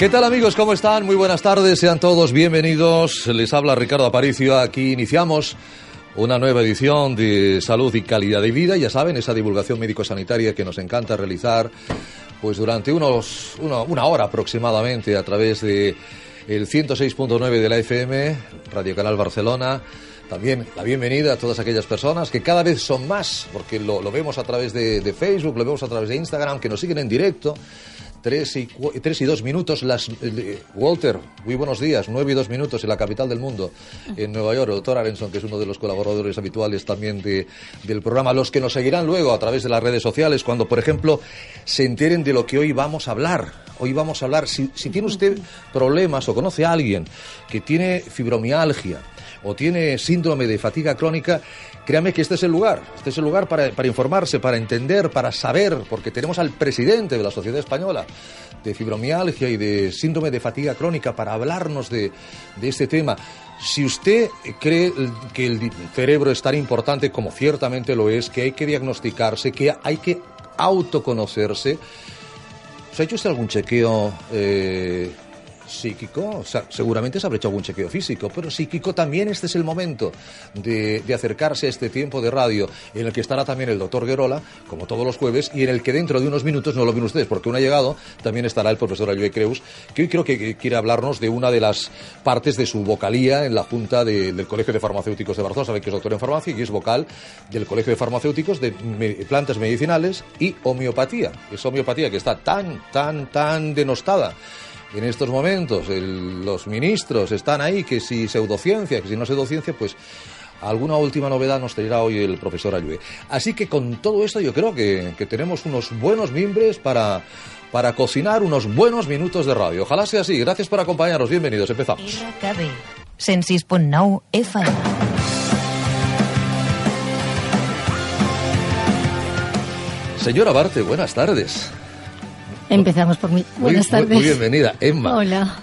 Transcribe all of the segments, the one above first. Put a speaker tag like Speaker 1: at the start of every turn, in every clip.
Speaker 1: ¿Qué tal amigos? ¿Cómo están? Muy buenas tardes, sean todos bienvenidos. Les habla Ricardo Aparicio. Aquí iniciamos una nueva edición de Salud y Calidad de Vida. Ya saben, esa divulgación médico-sanitaria que nos encanta realizar pues durante unos, una, hora aproximadamente a través de el 106.9 de la FM, Radio Canal Barcelona. También la bienvenida a todas aquellas personas que cada vez son más, porque lo, vemos a través de, de Facebook, lo vemos a través de Instagram, que nos siguen en directo Tres y, tres y dos minutos. Las, Walter, muy buenos días. Nueve y dos minutos en la capital del mundo, en Nueva York. El doctor Arenson, que es uno de los colaboradores habituales también de, del programa. Los que nos seguirán luego a través de las redes sociales, cuando, por ejemplo, se enteren de lo que hoy vamos a hablar. Hoy vamos a hablar, si, si tiene usted problemas o conoce a alguien que tiene fibromialgia o tiene síndrome de fatiga crónica, Créame que este es el lugar, este es el lugar para, informarse, para entender, para saber, porque tenemos al presidente de la Sociedad Española de Fibromialgia y de Síndrome de Fatiga Crónica para hablarnos de, de este tema. Si usted cree que el cerebro es tan importante como ciertamente lo es, que hay que diagnosticarse, que hay que autoconocerse, ¿se ha hecho usted algún chequeo eh, psíquico, seguramente se habrá hecho algún chequeo físico, pero psíquico también este es el momento de, acercarse a este tiempo de radio en el que estará también el doctor Guerola, como todos los jueves, y en el que dentro de unos minutos, no lo ven ustedes porque uno ha llegado, también estará el profesor Ayue Creus, que hoy creo que quiere hablarnos de una de las partes de su vocalía en la Junta del Colegio de Farmacéuticos de Barcelona, sabe que es doctor en farmacia y es vocal del Colegio de Farmacéuticos de Plantas Medicinales y Homeopatía, esa homeopatía que está tan, tan, tan denostada en estos momentos los ministros están ahí, que si pseudociencia, que si no pseudociencia, pues alguna última novedad nos traerá hoy el profesor Ayue. Así que con todo esto yo creo que, tenemos unos buenos mimbres para, para cocinar unos buenos minutos de radio. Ojalá sea así. Gracias por acompañarnos. Bienvenidos. Empezamos. Señora Barte, buenas tardes.
Speaker 2: Empezamos por mí. Buenas tardes.
Speaker 1: Muy, bienvenida, Emma.
Speaker 2: Hola.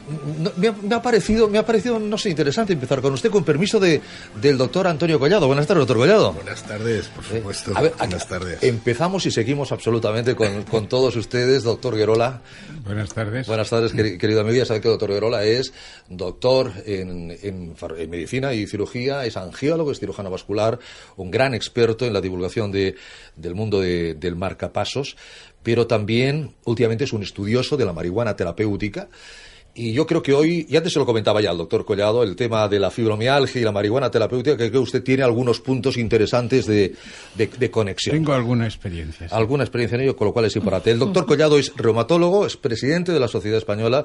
Speaker 1: me, ha, parecido, me ha parecido, no sé, interesante empezar con usted, con permiso de, del doctor Antonio Collado. Buenas tardes, doctor Collado.
Speaker 3: Buenas tardes, por eh, supuesto. Buenas tardes.
Speaker 1: Empezamos y seguimos absolutamente con, con todos ustedes, doctor Guerola.
Speaker 3: Buenas tardes.
Speaker 1: Buenas tardes, querido amigo. Ya sabe que el doctor Guerola es doctor en, en, en, medicina y cirugía, es angiólogo, es cirujano vascular, un gran experto en la divulgación de, del mundo de, del marcapasos pero también últimamente es un estudioso de la marihuana terapéutica y yo creo que hoy, y antes se lo comentaba ya el doctor Collado, el tema de la fibromialgia y la marihuana terapéutica, que creo que usted tiene algunos puntos interesantes de, de, conexión.
Speaker 3: Tengo alguna experiencia.
Speaker 1: Alguna experiencia en ello, con lo cual es importante. El doctor Collado es reumatólogo, es presidente de la Sociedad Española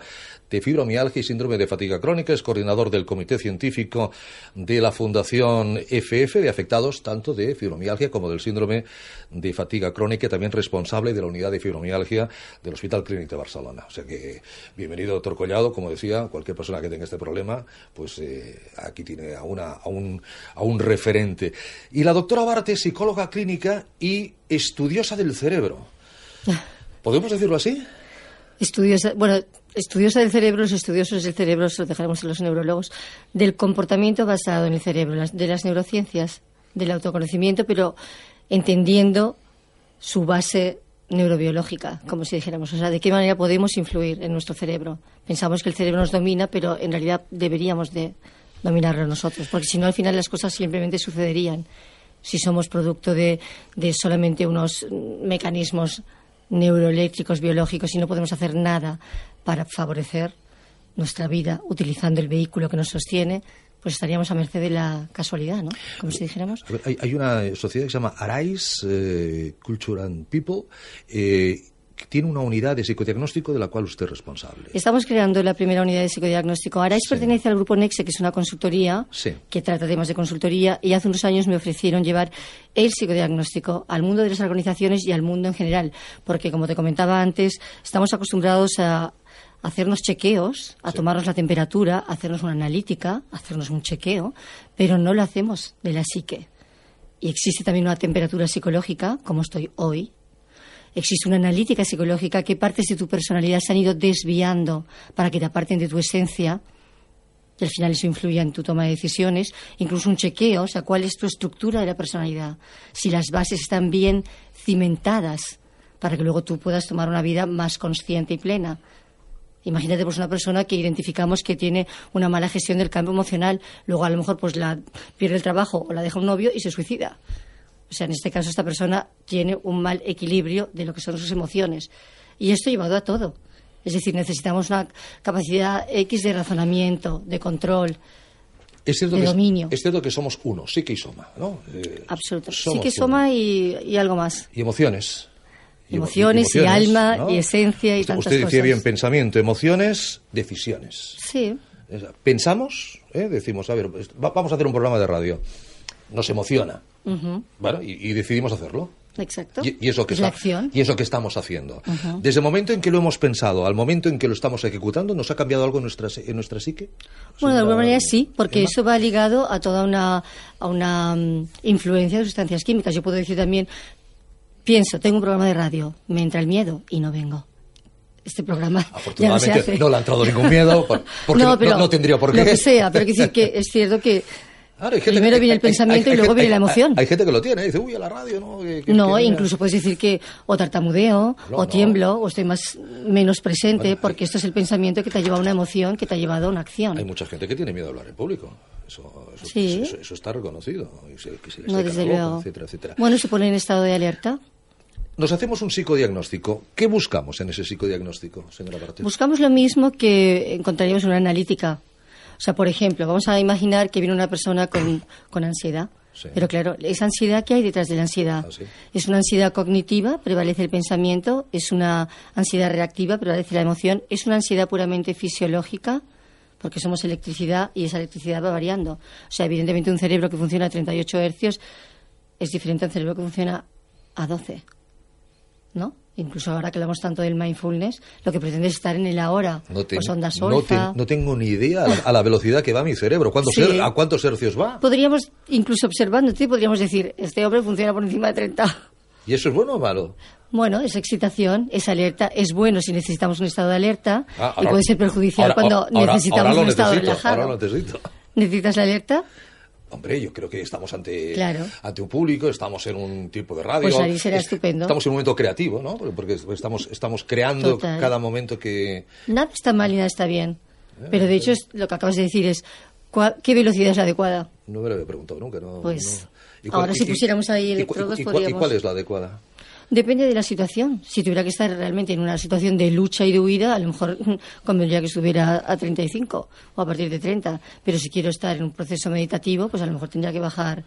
Speaker 1: de Fibromialgia y Síndrome de Fatiga Crónica, es coordinador del Comité Científico de la Fundación FF de afectados tanto de fibromialgia como del síndrome de fatiga crónica, también responsable de la unidad de fibromialgia del Hospital Clínic de Barcelona. O sea que, bienvenido, doctor Collado como decía, cualquier persona que tenga este problema, pues eh, aquí tiene a, una, a, un, a un referente. Y la doctora Barte, psicóloga clínica y estudiosa del cerebro. ¿Podemos decirlo así?
Speaker 2: Estudiosa, bueno, estudiosa del cerebro, los estudiosos del cerebro, se lo dejaremos a los neurólogos, del comportamiento basado en el cerebro, de las neurociencias, del autoconocimiento, pero entendiendo su base neurobiológica, como si dijéramos. O sea, de qué manera podemos influir en nuestro cerebro. Pensamos que el cerebro nos domina, pero en realidad deberíamos de dominarlo nosotros, porque si no, al final las cosas simplemente sucederían. Si somos producto de, de solamente unos mecanismos neuroeléctricos, biológicos, y no podemos hacer nada para favorecer nuestra vida utilizando el vehículo que nos sostiene, pues estaríamos a merced de la casualidad, ¿no? Como si dijéramos.
Speaker 1: hay, una sociedad que se llama Arise eh, Culture and People, eh, tiene una unidad de psicodiagnóstico de la cual usted es responsable.
Speaker 2: Estamos creando la primera unidad de psicodiagnóstico. Ahora es pertenece al grupo Nexe, que es una consultoría que trata temas de consultoría, y hace unos años me ofrecieron llevar el psicodiagnóstico al mundo de las organizaciones y al mundo en general, porque como te comentaba antes, estamos acostumbrados a hacernos chequeos, a tomarnos la temperatura, a hacernos una analítica, a hacernos un chequeo, pero no lo hacemos de la psique. Y existe también una temperatura psicológica, como estoy hoy, existe una analítica psicológica, qué partes de tu personalidad se han ido desviando para que te aparten de tu esencia, y al final eso influye en tu toma de decisiones, incluso un chequeo, o sea, cuál es tu estructura de la personalidad, si las bases están bien cimentadas para que luego tú puedas tomar una vida más consciente y plena. Imagínate pues una persona que identificamos que tiene una mala gestión del cambio emocional, luego a lo mejor pues la pierde el trabajo o la deja un novio y se suicida. O sea, en este caso esta persona tiene un mal equilibrio de lo que son sus emociones. Y esto llevado a todo. Es decir, necesitamos una capacidad X de razonamiento, de control, de dominio.
Speaker 1: Es, cierto que somos uno, psique y soma, ¿no?
Speaker 2: Eh, Absoluto. Psique, soma y, y, algo más.
Speaker 1: Y emociones.
Speaker 2: emociones, y, alma, y esencia y tantas
Speaker 1: Usted
Speaker 2: decía
Speaker 1: bien pensamiento, emociones, decisiones.
Speaker 2: Sí.
Speaker 1: Pensamos, ¿eh? decimos, a ver, vamos a hacer un programa de radio. Nos emociona y, decidimos hacerlo.
Speaker 2: Exacto.
Speaker 1: Y, eso que y eso que estamos haciendo. Desde el momento en que lo hemos pensado al momento en que lo estamos ejecutando, ¿nos ha cambiado algo en nuestra, en nuestra psique?
Speaker 2: Bueno, de alguna manera sí, porque eso va ligado a toda una, a una mm, influencia de sustancias químicas. Yo puedo decir también, pienso, tengo un programa de radio, me entra el miedo y no vengo este programa ya no se hace.
Speaker 1: no le ha entrado ningún miedo, porque no, no, tendría por qué.
Speaker 2: Lo que sea, pero decir que es cierto que Primero viene el pensamiento y luego viene la emoción.
Speaker 1: Hay, gente que lo tiene, dice, uy, a la radio, ¿no?
Speaker 2: no, incluso puedes decir que o tartamudeo, o tiemblo, o estoy más menos presente, porque esto es el pensamiento que te ha llevado a una emoción, que te ha llevado a una acción.
Speaker 1: Hay mucha gente que tiene miedo a hablar en público. Eso, eso, está reconocido.
Speaker 2: no, desde luego. Bueno, se pone en estado de alerta.
Speaker 1: Nos hacemos un psicodiagnóstico. ¿Qué buscamos en ese psicodiagnóstico, señora Bartel?
Speaker 2: Buscamos lo mismo que encontraríamos en una analítica sea, por ejemplo, vamos a imaginar que viene una persona con, ansiedad. Pero claro, esa ansiedad que hay detrás de la ansiedad. Ah, es una ansiedad cognitiva, prevalece el pensamiento, es una ansiedad reactiva, prevalece la emoción, es una ansiedad puramente fisiológica, porque somos electricidad y esa electricidad va variando. O sea, evidentemente un cerebro que funciona a 38 hercios es diferente a un cerebro que funciona a 12. ¿No? Incluso ahora que hablamos tanto del mindfulness, lo que pretende es estar en el ahora, no pues ondas
Speaker 1: no, no, tengo ni idea a la, velocidad que va mi cerebro, ¿a cuántos hercios va?
Speaker 2: Podríamos, incluso observándote, podríamos decir, este hombre funciona por encima de 30.
Speaker 1: ¿Y eso es bueno o malo?
Speaker 2: Bueno, es excitación, es alerta, es bueno si necesitamos un estado de alerta ah, y puede ser perjudicial cuando necesitamos un estado relajado.
Speaker 1: Ahora lo necesito.
Speaker 2: ¿Necesitas la alerta?
Speaker 1: Hombre, yo creo que estamos ante, ante un público, estamos en un tipo de radio.
Speaker 2: Pues ahí será estupendo.
Speaker 1: Estamos en un momento creativo, ¿no? Porque estamos, estamos creando cada momento que...
Speaker 2: Nada está mal y nada está bien. Eh, Pero de hecho, es, lo que acabas de decir es, ¿qué velocidad es la adecuada?
Speaker 1: No me lo había preguntado nunca, ¿no?
Speaker 2: Pues, ahora si pusiéramos ahí electrodos,
Speaker 1: y,
Speaker 2: podríamos...
Speaker 1: ¿Y cuál es la adecuada?
Speaker 2: Depende de la situación. Si tuviera que estar realmente en una situación de lucha y de huida, a lo mejor convendría que estuviera a 35 o a partir de 30. Pero si quiero estar en un proceso meditativo, pues a lo mejor tendría que bajar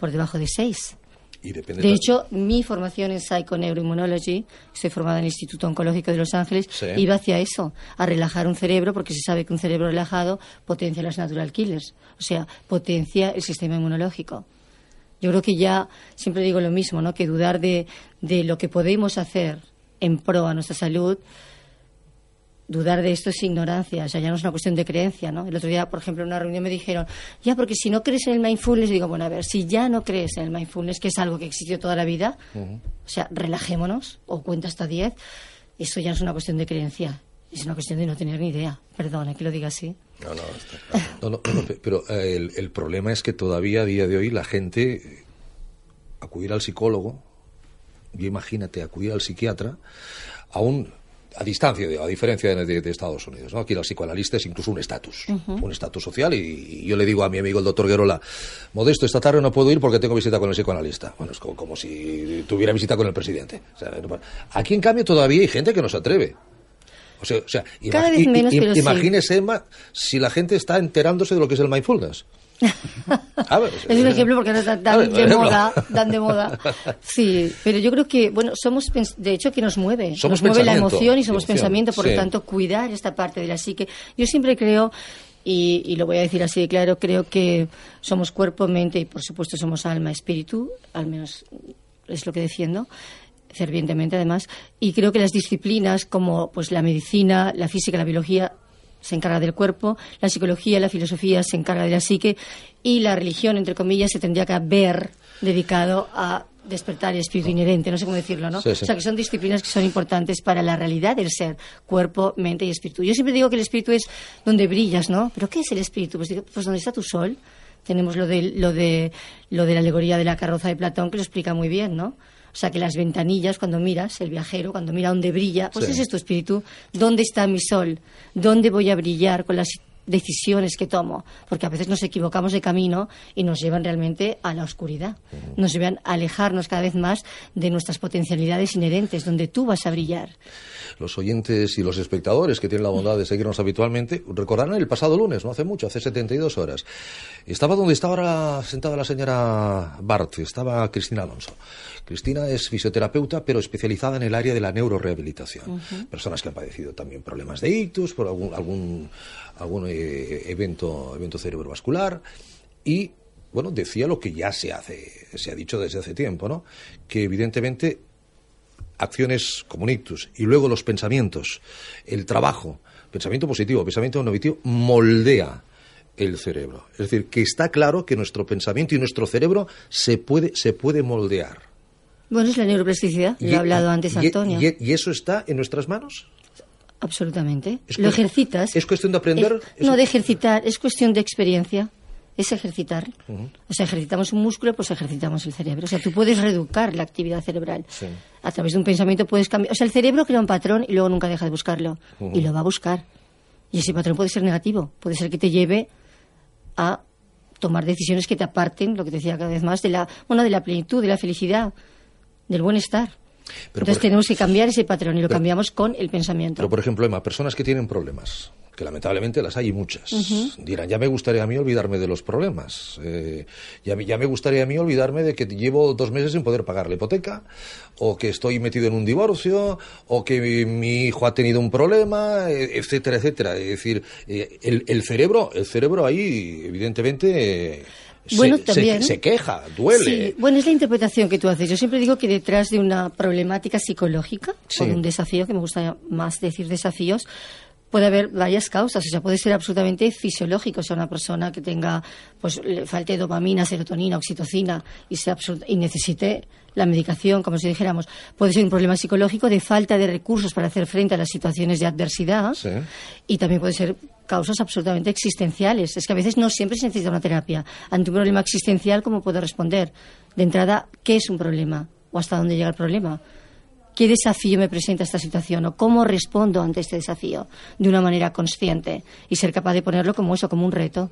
Speaker 2: por debajo de 6. de hecho, mi formación en Psychoneuroimmunology, estoy formada en el Instituto Oncológico de Los Ángeles, iba hacia eso, a relajar un cerebro, porque se sabe que un cerebro relajado potencia las natural killers, o sea, potencia el sistema inmunológico. Yo creo que ya siempre digo lo mismo, ¿no? Que dudar de, de lo que podemos hacer en pro a nuestra salud, dudar de esto es ignorancia, o sea, ya no es una cuestión de creencia, ¿no? El otro día, por ejemplo, en una reunión me dijeron, ya, porque si no crees en el mindfulness, digo, bueno, a ver, si ya no crees en el mindfulness, que es algo que existió toda la vida, o sea, relajémonos, o cuenta hasta 10, eso ya no es una cuestión de creencia, es una cuestión de no tener ni idea. Perdona que lo diga así.
Speaker 1: No, no, está no, pero eh, el, problema es que todavía a día de hoy la gente acudir al psicólogo, y imagínate acudir al psiquiatra, aún a distancia, a diferencia de, Estados Unidos. ¿no? Aquí el psicoanalista es incluso un estatus, un estatus social. Y, yo le digo a mi amigo el doctor Guerola, Modesto, esta tarde no puedo ir porque tengo visita con el psicoanalista. Bueno, es como, si tuviera visita con el presidente. aquí, en cambio, todavía hay gente que no se atreve. O sea,
Speaker 2: Cada vez menos,
Speaker 1: imagínese, Emma, si la gente está enterándose de lo que es el mindfulness.
Speaker 2: es un ejemplo porque no dan, de moda, dan de moda. Sí, pero yo creo que, bueno, somos, de hecho, que nos mueve.
Speaker 1: Somos
Speaker 2: nos mueve la emoción y somos pensamiento, por lo tanto, cuidar esta parte de la psique. Yo siempre creo y, y, lo voy a decir así de claro, creo que somos cuerpo, mente y por supuesto somos alma, espíritu, al menos es lo que defiendo fervientemente además, y creo que las disciplinas como pues la medicina, la física, la biología se encarga del cuerpo, la psicología, la filosofía se encarga de la psique y la religión, entre comillas, se tendría que haber dedicado a despertar el espíritu inherente, no sé cómo decirlo, ¿no? O sea, que son disciplinas que son importantes para la realidad del ser, cuerpo, mente y espíritu. Yo siempre digo que el espíritu es donde brillas, ¿no? ¿Pero qué es el espíritu? Pues, digo, pues donde está tu sol. Tenemos lo de, lo, de, lo de la alegoría de la carroza de Platón que lo explica muy bien, ¿no? O sea, que las ventanillas, cuando miras, el viajero, cuando mira dónde brilla, pues ese es tu espíritu. ¿Dónde está mi sol? ¿Dónde voy a brillar con las decisiones que tomo? Porque a veces nos equivocamos de camino y nos llevan realmente a la oscuridad. Nos llevan a alejarnos cada vez más de nuestras potencialidades inherentes, donde tú vas a brillar
Speaker 1: los oyentes y los espectadores que tienen la bondad de seguirnos habitualmente recordarán el pasado lunes, no hace mucho, hace 72 horas. Estaba donde está ahora sentada la señora Bart, estaba Cristina Alonso. Cristina es fisioterapeuta, pero especializada en el área de la neurorehabilitación. Personas que han padecido también problemas de ictus, por algún, algún, algún eh, evento, evento cerebrovascular. Y, bueno, decía lo que ya se hace, se ha dicho desde hace tiempo, ¿no? Que evidentemente acciones como ictus y luego los pensamientos, el trabajo, pensamiento positivo, pensamiento negativo, moldea el cerebro. Es decir, que está claro que nuestro pensamiento y nuestro cerebro se puede, se puede moldear.
Speaker 2: Bueno, es la neuroplasticidad, lo ha hablado antes Antonio.
Speaker 1: Y, eso está en nuestras manos?
Speaker 2: Absolutamente. lo ejercitas.
Speaker 1: ¿Es cuestión de aprender?
Speaker 2: no, de ejercitar, es cuestión de experiencia es ejercitar. O sea, ejercitamos un músculo, pues ejercitamos el cerebro. O sea, tú puedes reeducar la actividad cerebral. A través de un pensamiento puedes cambiar. O sea, el cerebro crea un patrón y luego nunca deja de buscarlo. Y lo va a buscar. Y ese patrón puede ser negativo. Puede ser que te lleve a tomar decisiones que te aparten, lo que te decía cada vez más, de la, bueno, de la plenitud, de la felicidad, del Entonces tenemos que cambiar ese patrón y lo cambiamos con el pensamiento.
Speaker 1: Pero, por ejemplo, Emma, personas que tienen problemas, que lamentablemente las hay muchas. Dirán, ya me gustaría a mí olvidarme de los problemas. Eh, ya, ya, me gustaría a mí olvidarme de que llevo dos meses sin poder pagar la hipoteca, o que estoy metido en un divorcio, o que mi, hijo ha tenido un problema, e, etcétera, etcétera. Es decir, eh, el, cerebro, el cerebro ahí, evidentemente. Se, se, queja, duele.
Speaker 2: Bueno, es la interpretación que tú haces. Yo siempre digo que detrás de una problemática psicológica, o de un desafío, que me gusta más decir desafíos, puede haber varias causas, o sea, puede ser absolutamente fisiológico, o sea, una persona que tenga, pues, le falte dopamina, serotonina, oxitocina y, sea y necesite la medicación, como si dijéramos, puede ser un problema psicológico de falta de recursos para hacer frente a las situaciones de adversidad y también puede ser causas absolutamente existenciales. Es que a veces no siempre se necesita una terapia. Ante un problema existencial, ¿cómo puedo responder? De entrada, ¿qué es un problema? ¿O hasta dónde llega el problema? qué desafío me presenta esta situación o cómo respondo ante este desafío de una manera consciente y ser capaz de ponerlo como eso, como un reto.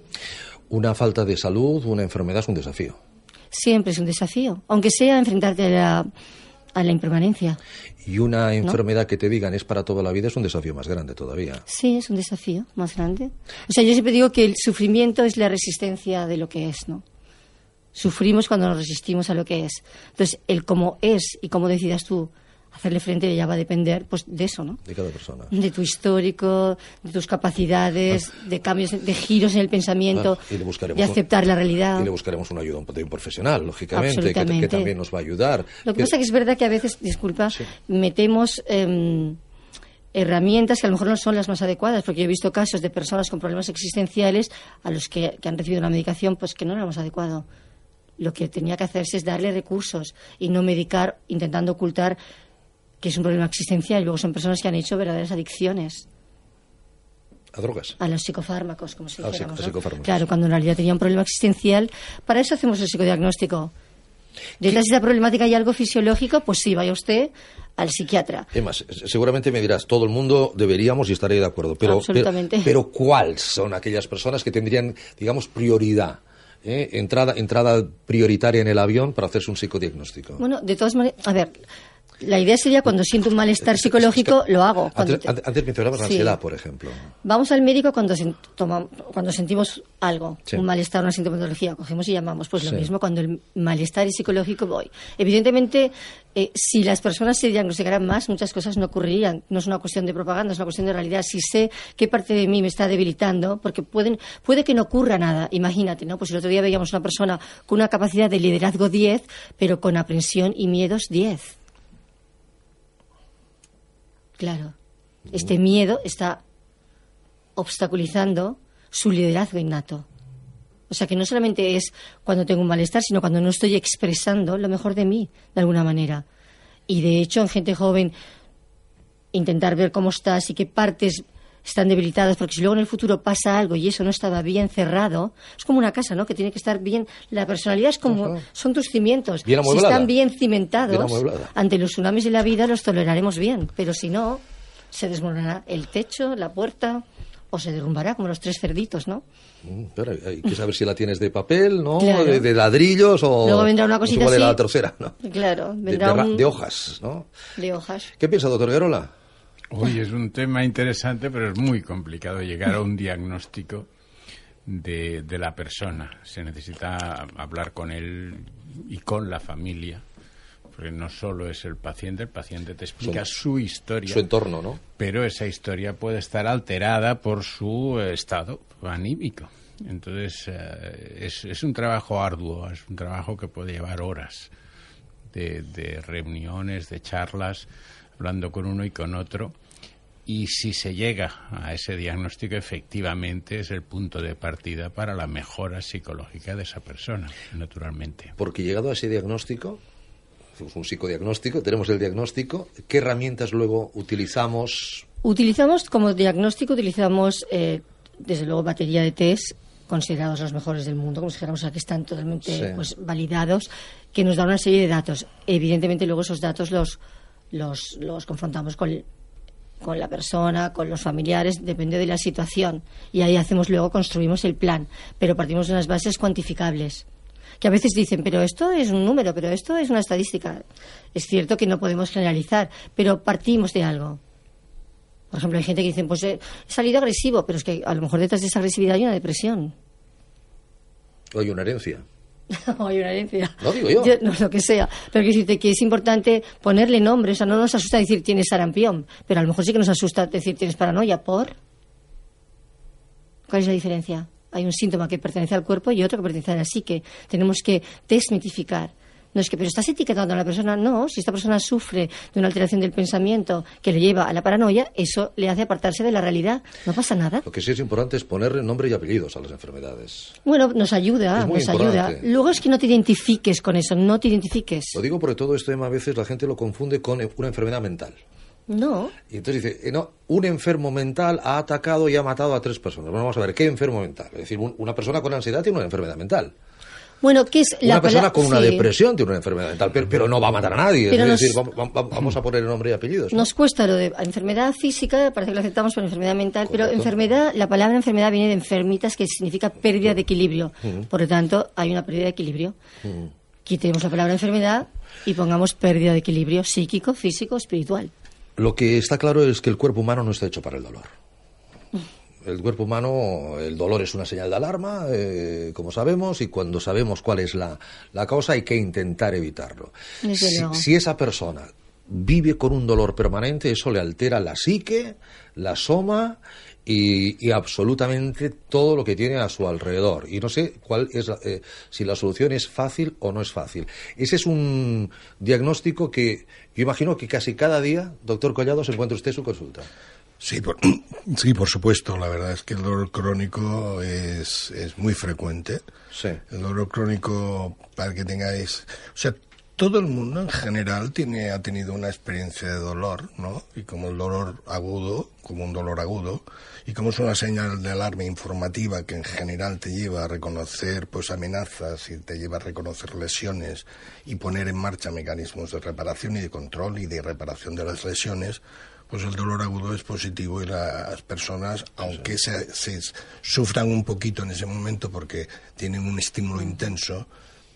Speaker 1: Una falta de salud, una enfermedad es un desafío.
Speaker 2: Siempre es un desafío, aunque sea enfrentarte a la, impermanencia.
Speaker 1: Y una enfermedad que te digan es para toda la vida es un desafío más grande todavía.
Speaker 2: Sí, es un desafío más grande. O sea, yo siempre digo que el sufrimiento es la resistencia de lo que es, ¿no? Sufrimos cuando nos resistimos a lo que es. Entonces, el cómo es y cómo decidas tú hacerle frente ya va a depender pues de eso, ¿no?
Speaker 1: De cada persona.
Speaker 2: De tu histórico, de tus capacidades, ah. de cambios, de giros en el pensamiento, ah, y, aceptar la realidad.
Speaker 1: Y le buscaremos una ayuda un, un profesional, lógicamente, que, también nos va a ayudar.
Speaker 2: Lo que, pasa es que es verdad que a veces, disculpa, metemos... Em, herramientas que a lo mejor no son las más adecuadas, porque yo he visto casos de personas con problemas existenciales a los que, que han recibido una medicación pues que no era lo más adecuado. Lo que tenía que hacerse es darle recursos y no medicar intentando ocultar que es un problema existencial, y luego son personas que han hecho verdaderas adicciones.
Speaker 1: ¿A drogas?
Speaker 2: A los psicofármacos, como se dice. Claro, cuando en realidad tenía un problema existencial. Para eso hacemos el psicodiagnóstico. Detrás de esa problemática hay algo fisiológico, pues sí, vaya usted al psiquiatra.
Speaker 1: Además, seguramente me dirás, todo el mundo deberíamos y estaré de acuerdo, pero, Absolutamente. pero, pero ¿cuáles son aquellas personas que tendrían, digamos, prioridad? Eh? Entrada, entrada prioritaria en el avión para hacerse un psicodiagnóstico.
Speaker 2: Bueno, de todas maneras, a ver, La idea sería cuando siento un malestar psicológico, lo hago.
Speaker 1: Antes, antes, mencionabas la ansiedad, por ejemplo.
Speaker 2: Vamos al médico cuando, cuando sentimos algo, un malestar, una sintomatología, cogemos y llamamos. Pues lo mismo cuando el malestar es psicológico, voy. Evidentemente, eh, si las personas se diagnosticaran más, muchas cosas no ocurrirían. No es una cuestión de propaganda, es una cuestión de realidad. Si sé qué parte de mí me está debilitando, porque pueden, puede que no ocurra nada. Imagínate, ¿no? Pues el otro día veíamos una persona con una capacidad de liderazgo 10, pero con aprensión y miedos 10 Claro. Este miedo está obstaculizando su liderazgo innato. O sea que no solamente es cuando tengo un malestar, sino cuando no estoy expresando lo mejor de mí, de alguna manera. Y de hecho, en gente joven, intentar ver cómo estás y qué partes están debilitadas, porque si luego en el futuro pasa algo y eso no estaba bien cerrado, es como una casa, ¿no? Que tiene que estar bien. La personalidad es como. Son tus cimientos. si están bien cimentados, ante los tsunamis de la vida los toleraremos bien. Pero si no, se desmoronará el techo, la puerta o se derrumbará como los tres cerditos, ¿no?
Speaker 1: Mm, pero hay que saber si la tienes de papel, ¿no? De, ladrillos o.
Speaker 2: Luego vendrá una cosita así.
Speaker 1: de la tercera, ¿no?
Speaker 2: Claro,
Speaker 1: vendrá de, de, hojas, ¿no?
Speaker 2: De hojas.
Speaker 1: ¿Qué piensa, doctor Garola?
Speaker 3: Uy, es un tema interesante, pero es muy complicado llegar a un diagnóstico de, de la persona. Se necesita hablar con él y con la familia porque no solo es el paciente, el paciente te explica su historia.
Speaker 1: Su entorno, ¿no?
Speaker 3: Pero esa historia puede estar alterada por su estado anímico. Entonces, eh, es, es, un trabajo arduo, es un trabajo que puede llevar horas de, de reuniones, de charlas, hablando con uno y con otro y si se llega a ese diagnóstico, efectivamente es el punto de partida para la mejora psicológica de esa persona, naturalmente.
Speaker 1: Porque llegado a ese diagnóstico, un psicodiagnóstico, tenemos el diagnóstico, ¿qué herramientas luego utilizamos?
Speaker 2: Utilizamos como diagnóstico, utilizamos eh, desde luego batería de test considerados los mejores del mundo, como si dijéramos que están totalmente pues, validados, que nos dan una serie de datos. Evidentemente luego esos datos los, los, los confrontamos con con la persona, con los familiares, depende de la situación. Y ahí hacemos luego, construimos el plan, pero partimos de unas bases cuantificables. Que a veces dicen, pero esto es un número, pero esto es una estadística. Es cierto que no podemos generalizar, pero partimos de algo. Por ejemplo, hay gente que dice, pues he salido agresivo, pero es que a lo mejor detrás de esa agresividad hay una depresión.
Speaker 1: O hay una herencia.
Speaker 2: O hay una herencia.
Speaker 1: No digo yo.
Speaker 2: No, lo que sea. Pero que que es importante ponerle nombre. O sea, no nos asusta decir tienes sarampión, pero a lo mejor sí que nos asusta decir tienes paranoia. ¿Por? ¿Cuál es la diferencia? Hay un síntoma que pertenece al cuerpo y otro que pertenece a la psique. Tenemos que desmitificar. No es que, pero estás etiquetando a la persona. No, si esta persona sufre de una alteración del pensamiento que le lleva a la paranoia, eso le hace apartarse de la realidad. No pasa nada.
Speaker 1: Lo que sí es importante es ponerle nombre y apellidos a las enfermedades.
Speaker 2: Bueno, nos ayuda, nos ayuda. Luego es que no te identifiques con eso, no te identifiques.
Speaker 1: Lo digo porque todo esto a veces la gente lo confunde con una enfermedad mental.
Speaker 2: No.
Speaker 1: Y entonces dice, eh, no, un enfermo mental ha atacado y ha matado a tres personas. Bueno, vamos a ver, ¿qué enfermo mental? Es decir, una persona con ansiedad tiene una enfermedad mental.
Speaker 2: Bueno, ¿qué es
Speaker 1: la Una persona con una depresión tiene una enfermedad mental, pero, no va a matar a nadie. es decir, vamos, a poner el nombre y apellidos.
Speaker 2: Nos cuesta lo de enfermedad física, parece que lo aceptamos por enfermedad mental, pero enfermedad, la palabra enfermedad viene de enfermitas, que significa pérdida de equilibrio. Por lo tanto, hay una pérdida de equilibrio. Quitemos la palabra enfermedad y pongamos pérdida de equilibrio psíquico, físico, espiritual.
Speaker 1: Lo que está claro es que el cuerpo humano no está hecho para el dolor el cuerpo humano, el dolor es una señal de alarma, eh, como sabemos, y cuando sabemos cuál es la, causa hay que intentar evitarlo. Si, esa persona vive con un dolor permanente, eso le altera la psique, la soma y, absolutamente todo lo que tiene a su alrededor. Y no sé cuál es eh, si la solución es fácil o no es fácil. Ese es un diagnóstico que yo imagino que casi cada día, doctor Collado, se encuentra usted en su consulta.
Speaker 4: Sí por, sí, por supuesto. La verdad es que el dolor crónico es, es muy frecuente.
Speaker 1: Sí.
Speaker 4: El dolor crónico, para que tengáis... O sea, todo el mundo en general tiene, ha tenido una experiencia de dolor, ¿no? Y como el dolor agudo, como un dolor agudo, y como es una señal de alarma informativa que en general te lleva a reconocer pues amenazas y te lleva a reconocer lesiones y poner en marcha mecanismos de reparación y de control y de reparación de las lesiones, pues el dolor agudo es positivo y las personas, aunque se, sufran un poquito en ese momento porque tienen un estímulo intenso,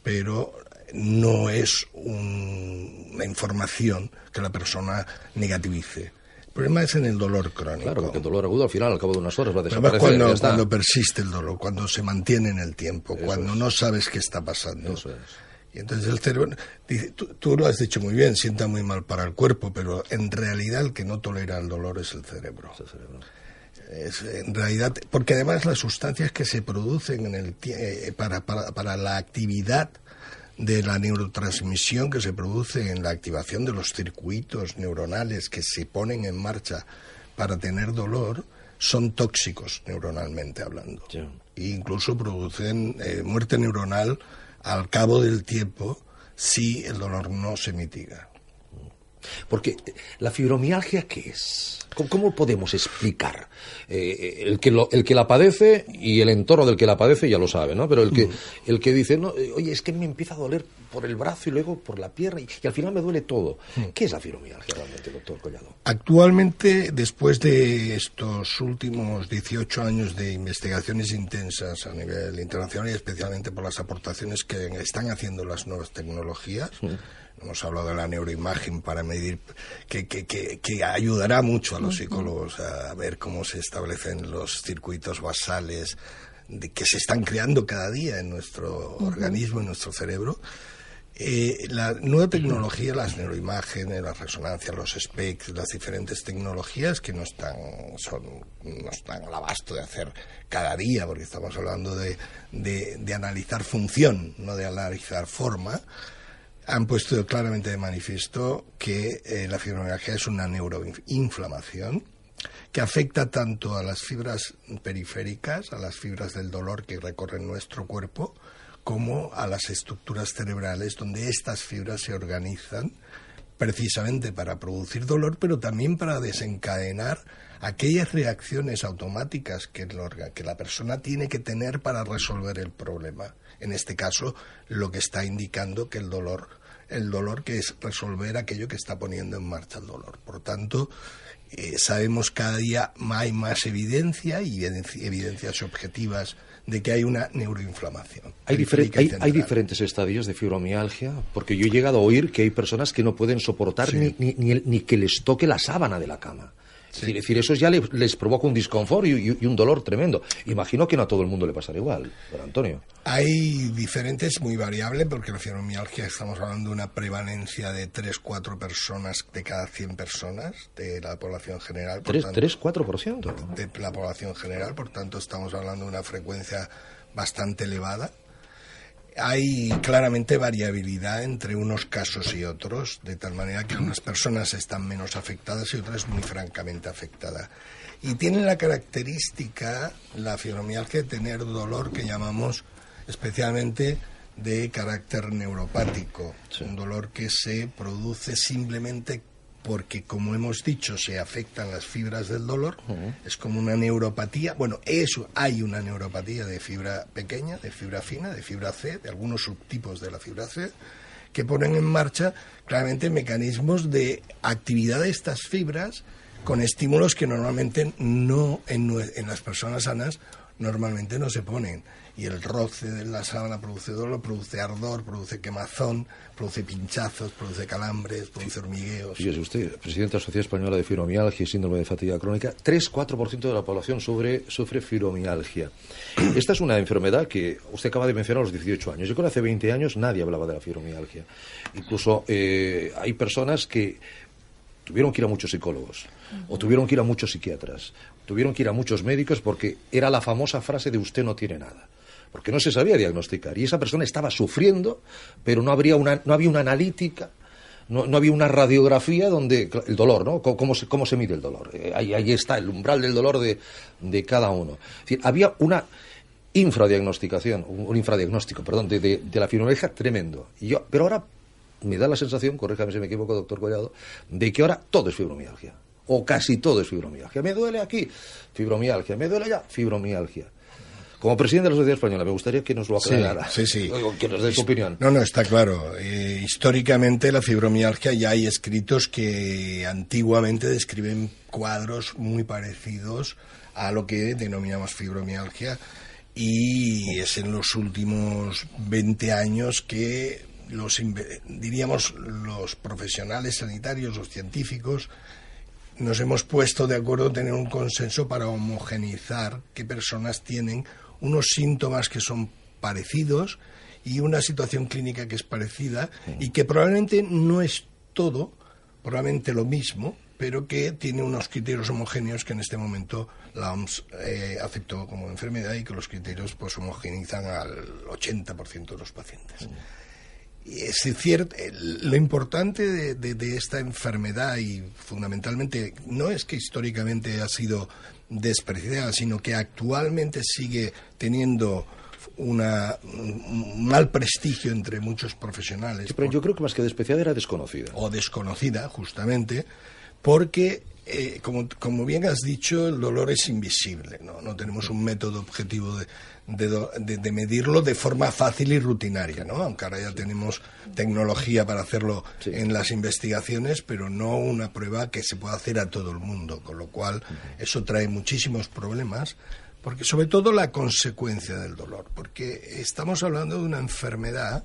Speaker 4: pero no es una información que la persona negativice. El problema es en el dolor crónico.
Speaker 1: Claro, porque el dolor agudo al final, al cabo de unas horas, va a desaparecer.
Speaker 4: cuando,
Speaker 1: ya está.
Speaker 4: cuando persiste el dolor, cuando se mantiene en el tiempo,
Speaker 1: Eso
Speaker 4: cuando
Speaker 1: es.
Speaker 4: no sabes qué está pasando.
Speaker 1: Eso es.
Speaker 4: Y entonces el cerebro, dice, tú, tú lo has dicho muy bien, sienta muy mal para el cuerpo, pero en realidad el que no tolera el dolor es el cerebro.
Speaker 1: Es el cerebro.
Speaker 4: Es, en realidad, porque además las sustancias que se producen en el, eh, para, para, para la actividad de la neurotransmisión que se produce en la activación de los circuitos neuronales que se ponen en marcha para tener dolor son tóxicos neuronalmente hablando. E incluso producen eh, muerte neuronal al cabo del tiempo si el dolor no se mitiga.
Speaker 1: Porque eh, la fibromialgia, ¿qué es? ¿Cómo, podemos explicar? Eh, el, que lo- el que la padece y el entorno del que la padece ya lo sabe, ¿no? Pero el que, el que dice, no, eh, oye, es que me empieza a doler por el brazo y luego por la pierna y, y al final me duele todo. ¿Qué es la fibromialgia realmente, doctor Collado?
Speaker 4: Actualmente, después de estos últimos 18 años de investigaciones intensas a nivel internacional y especialmente por las aportaciones que están haciendo las nuevas tecnologías, hemos hablado de la neuroimagen para medir, que, que, que, que ayudará mucho a los psicólogos a ver cómo se establecen los circuitos basales de, que se están creando cada día en nuestro organismo, en nuestro cerebro. Eh, la nueva tecnología, las neuroimágenes, las resonancias, los specs, las diferentes tecnologías que no están, son, no están al abasto de hacer cada día, porque estamos hablando de, de, de analizar función, no de analizar forma, han puesto claramente de manifiesto que eh, la fibromialgia es una neuroinflamación que afecta tanto a las fibras periféricas, a las fibras del dolor que recorren nuestro cuerpo, como a las estructuras cerebrales donde estas fibras se organizan precisamente para producir dolor, pero también para desencadenar aquellas reacciones automáticas que, la persona tiene que tener para resolver el problema. En este caso, lo que está indicando que el dolor, el dolor que es resolver aquello que está poniendo en marcha el dolor. Por tanto, eh, sabemos cada día hay más evidencia y evidenci- evidencias objetivas de que hay una neuroinflamación.
Speaker 1: Hay, diferen- diferentes estadios de fibromialgia, porque yo he llegado a oír que hay personas que no pueden soportar
Speaker 4: Sí.
Speaker 1: ni, ni, ni el- ni que les toque la sábana de la cama. Es decir, es decir, eso ya le- les provoca un disconfort y, y- y un dolor tremendo. Imagino que no a todo el mundo le pasará igual, don Antonio.
Speaker 4: Hay diferentes, muy variable, porque la fibromialgia estamos hablando de una prevalencia de 3-4 personas de cada 100 personas de la población general. por
Speaker 1: Tres,
Speaker 4: tanto-
Speaker 1: tres, cuatro por ciento.
Speaker 4: de la población general, por tanto estamos hablando de una frecuencia bastante elevada. Hay claramente variabilidad entre unos casos y otros, de tal manera que unas personas están menos afectadas y otras muy francamente afectadas. Y tiene la característica, la fibromialgia, de tener dolor que llamamos especialmente de carácter neuropático, un dolor que se produce simplemente porque, como hemos dicho, se afectan las fibras del dolor, es como una neuropatía. Bueno, eso hay una neuropatía de fibra pequeña, de fibra fina, de fibra C, de algunos subtipos de la fibra C, que ponen en marcha claramente mecanismos de actividad de estas fibras con estímulos que normalmente no en, las personas sanas normalmente no se ponen. Y el roce de la sábana produce dolor, produce ardor, produce quemazón, produce pinchazos, produce calambres, produce hormigueos.
Speaker 1: Fíjese usted, presidente de la Sociedad Española de Fibromialgia y Síndrome de Fatiga Crónica, 3-4% de la población sufre, sufre fibromialgia. Esta es una enfermedad que usted acaba de mencionar a los 18 años. Yo creo que hace 20 años nadie hablaba de la fibromialgia. Incluso eh, hay personas que tuvieron que ir a muchos psicólogos, o tuvieron que ir a muchos psiquiatras, tuvieron que ir a muchos médicos porque era la famosa frase de usted no tiene nada. Porque no se sabía diagnosticar. Y esa persona estaba sufriendo, pero no, habría una, no había una analítica, no, no había una radiografía donde el dolor, ¿no? ¿Cómo, se, cómo se mide el dolor? Eh, ahí, está el umbral del dolor de, de cada uno. Es decir, había una infradiagnosticación, un, infradiagnóstico, perdón, de, de- de la fibromialgia tremendo. Y yo, pero ahora me da la sensación, corríjame si me equivoco, doctor Collado, de que ahora todo es fibromialgia. O casi todo es fibromialgia. Me duele aquí, fibromialgia. Me duele allá, fibromialgia. Como presidente de la Sociedad Española, me gustaría que nos lo
Speaker 4: Sí,
Speaker 1: aclarara.
Speaker 4: sí, sí.
Speaker 1: O Que nos dé su opinión.
Speaker 4: No, no, está claro. Eh, históricamente la fibromialgia ya hay escritos que antiguamente describen cuadros muy parecidos a lo que denominamos fibromialgia y es en los últimos 20 años que los, diríamos, los profesionales sanitarios, los científicos, nos hemos puesto de acuerdo en tener un consenso para homogeneizar qué personas tienen unos síntomas que son parecidos y una situación clínica que es parecida y que probablemente no es todo, probablemente lo mismo, pero que tiene unos criterios homogéneos que en este momento la OMS eh, aceptó como enfermedad y que los criterios pues homogeneizan al 80% de los pacientes. Es cierto, lo importante de, esta enfermedad y fundamentalmente no es que históricamente ha sido despreciada, sino que actualmente sigue teniendo una, un mal prestigio entre muchos profesionales.
Speaker 1: pero yo creo que más que despreciada era desconocida.
Speaker 4: O desconocida, justamente, porque eh, como, como, bien has dicho, el dolor es invisible, ¿no? No tenemos un método objetivo de, de, medirlo de forma fácil y rutinaria, ¿no? Aunque ahora ya tenemos tecnología para hacerlo en las investigaciones, pero no una prueba que se pueda hacer a todo el mundo, con lo cual eso trae muchísimos problemas, porque sobre todo la consecuencia del dolor, porque estamos hablando de una enfermedad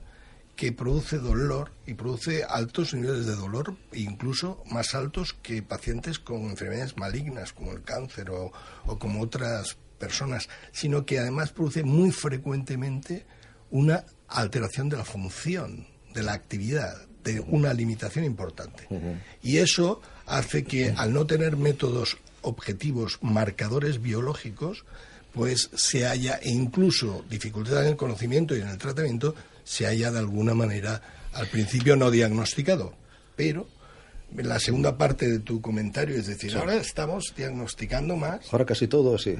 Speaker 4: que produce dolor y produce altos niveles de dolor, incluso más altos que pacientes con enfermedades malignas como el cáncer o, como otras personas, sino que además produce muy frecuentemente una alteración de la función, de la actividad, de una limitación importante. Y eso hace que al no tener métodos objetivos, marcadores biológicos, pues se haya e incluso dificultad en el conocimiento y en el tratamiento, se haya de alguna manera al principio no diagnosticado. Pero la segunda parte de tu comentario, es decir, ahora estamos diagnosticando más.
Speaker 1: Ahora casi todo, sí.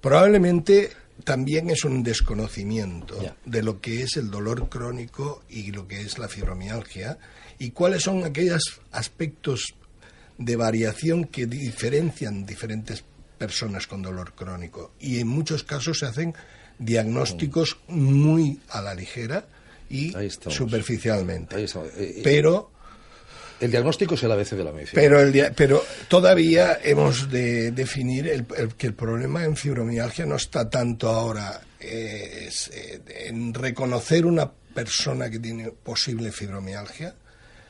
Speaker 4: Probablemente también es un desconocimiento de lo que es el dolor crónico y lo que es la fibromialgia y cuáles son aquellos aspectos de variación que diferencian diferentes personas con dolor crónico. Y en muchos casos se hacen diagnósticos muy a la ligera y superficialmente. Eh, eh, pero
Speaker 1: el diagnóstico es el ABC de la medicina.
Speaker 4: Pero, el pero todavía hemos de definir el, que el problema en fibromialgia no está tanto ahora eh, en reconocer una persona que tiene posible fibromialgia,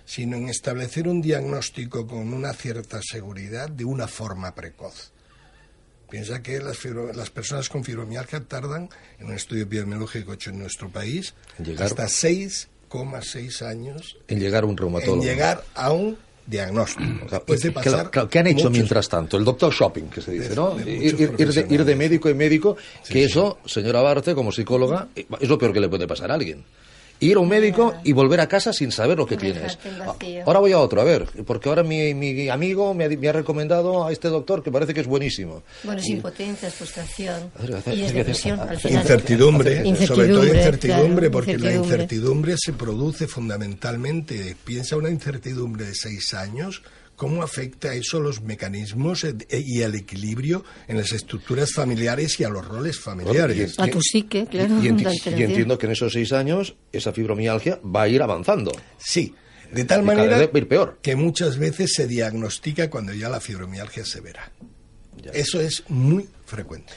Speaker 4: sino en establecer un diagnóstico con una cierta seguridad de una forma precoz. Piensa que las, las personas con fibromialgia tardan, en un estudio epidemiológico hecho en nuestro país, hasta 6,6 años
Speaker 1: en llegar a un reumatólogo.
Speaker 4: En llegar a un diagnóstico.
Speaker 1: ¿Qué han hecho mientras tanto? El doctor shopping, que se dice, ¿no? ir, de, de, médico en médico, que eso, señora Barte, como psicóloga, es lo peor que le puede pasar a alguien ir a un médico y volver a casa sin saber lo que tienes. Ahora voy a otro, a ver, porque ahora mi, mi amigo me ha, recomendado a este doctor que parece que es buenísimo.
Speaker 2: Bueno, es impotencia, frustración.
Speaker 4: Y Incertidumbre, sobre todo incertidumbre, porque la incertidumbre se produce fundamentalmente, piensa una incertidumbre de seis años, ¿Cómo afecta eso los mecanismos e, y el equilibrio en las estructuras familiares y a los roles familiares?
Speaker 2: a tu psique, claro.
Speaker 1: Y, entiendo que en esos seis años esa fibromialgia va a ir avanzando.
Speaker 4: Sí, de tal manera que muchas veces se diagnostica cuando ya la fibromialgia es severa. Eso es muy frecuente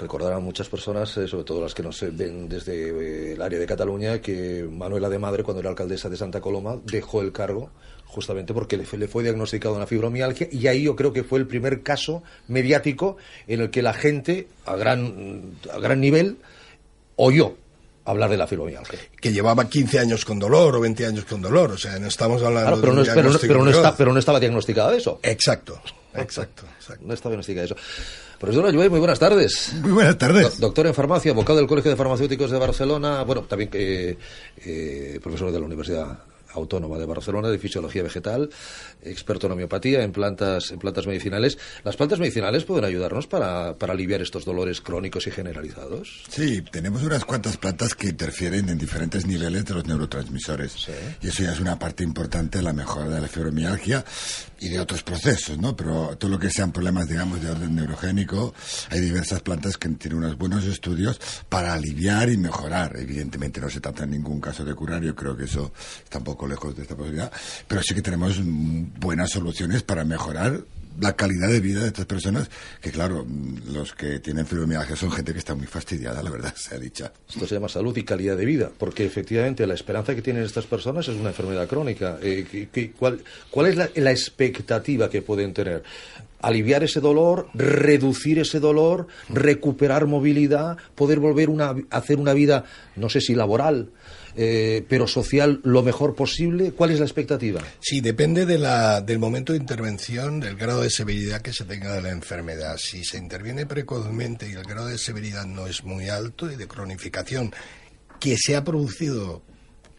Speaker 1: recordarán muchas personas, eh, sobre todo las que nos ven desde eh, el área de Cataluña, que Manuela de Madre, cuando era alcaldesa de Santa Coloma, dejó el cargo justamente porque le fue, le fue diagnosticado una fibromialgia y ahí yo creo que fue el primer caso mediático en el que la gente a gran, a gran nivel oyó hablar de la fibromialgia.
Speaker 4: Que llevaba 15 años con dolor o 20 años con dolor, o sea, no estamos hablando
Speaker 1: pero de no, pero, no pero no estaba diagnosticada de eso.
Speaker 4: Exacto, exacto.
Speaker 1: No estaba diagnosticada de eso. Profesor Ayuey, muy buenas tardes.
Speaker 5: Muy buenas tardes.
Speaker 1: doctor en farmacia, abogado del Colegio de Farmacéuticos de Barcelona, bueno, también eh, eh, profesor de la Universidad Autónoma de Barcelona de Fisiología Vegetal, experto en homeopatía, en plantas, en plantas medicinales. ¿Las plantas medicinales pueden ayudarnos para, aliviar estos dolores crónicos y generalizados?
Speaker 5: Sí, tenemos unas cuantas plantas que interfieren en diferentes niveles de los neurotransmisores. Y eso ya es una parte importante de la mejora de la fibromialgia y de otros procesos, ¿no? Pero todo lo que sean problemas, digamos, de orden neurogénico, hay diversas plantas que tienen unos buenos estudios para aliviar y mejorar. Evidentemente no se trata en ningún caso de curar, yo creo que eso tampoco lejos de esta posibilidad, pero sí que tenemos buenas soluciones para mejorar la calidad de vida de estas personas, que claro, los que tienen fibromialgia son gente que está muy fastidiada, la verdad, se ha dicho.
Speaker 1: Esto se llama salud y calidad de vida, porque efectivamente la esperanza que tienen estas personas es una enfermedad crónica. Eh, ¿qué- qué- cuál, cuál es la, la expectativa que pueden tener? Aliviar ese dolor, reducir ese dolor, recuperar movilidad, poder volver a hacer una vida, no sé si laboral, eh, pero social lo mejor posible. ¿Cuál es la expectativa?
Speaker 4: Sí, depende de la, del momento de intervención, del grado de severidad que se tenga de la enfermedad. Si se interviene precozmente y el grado de severidad no es muy alto y de cronificación que se ha producido,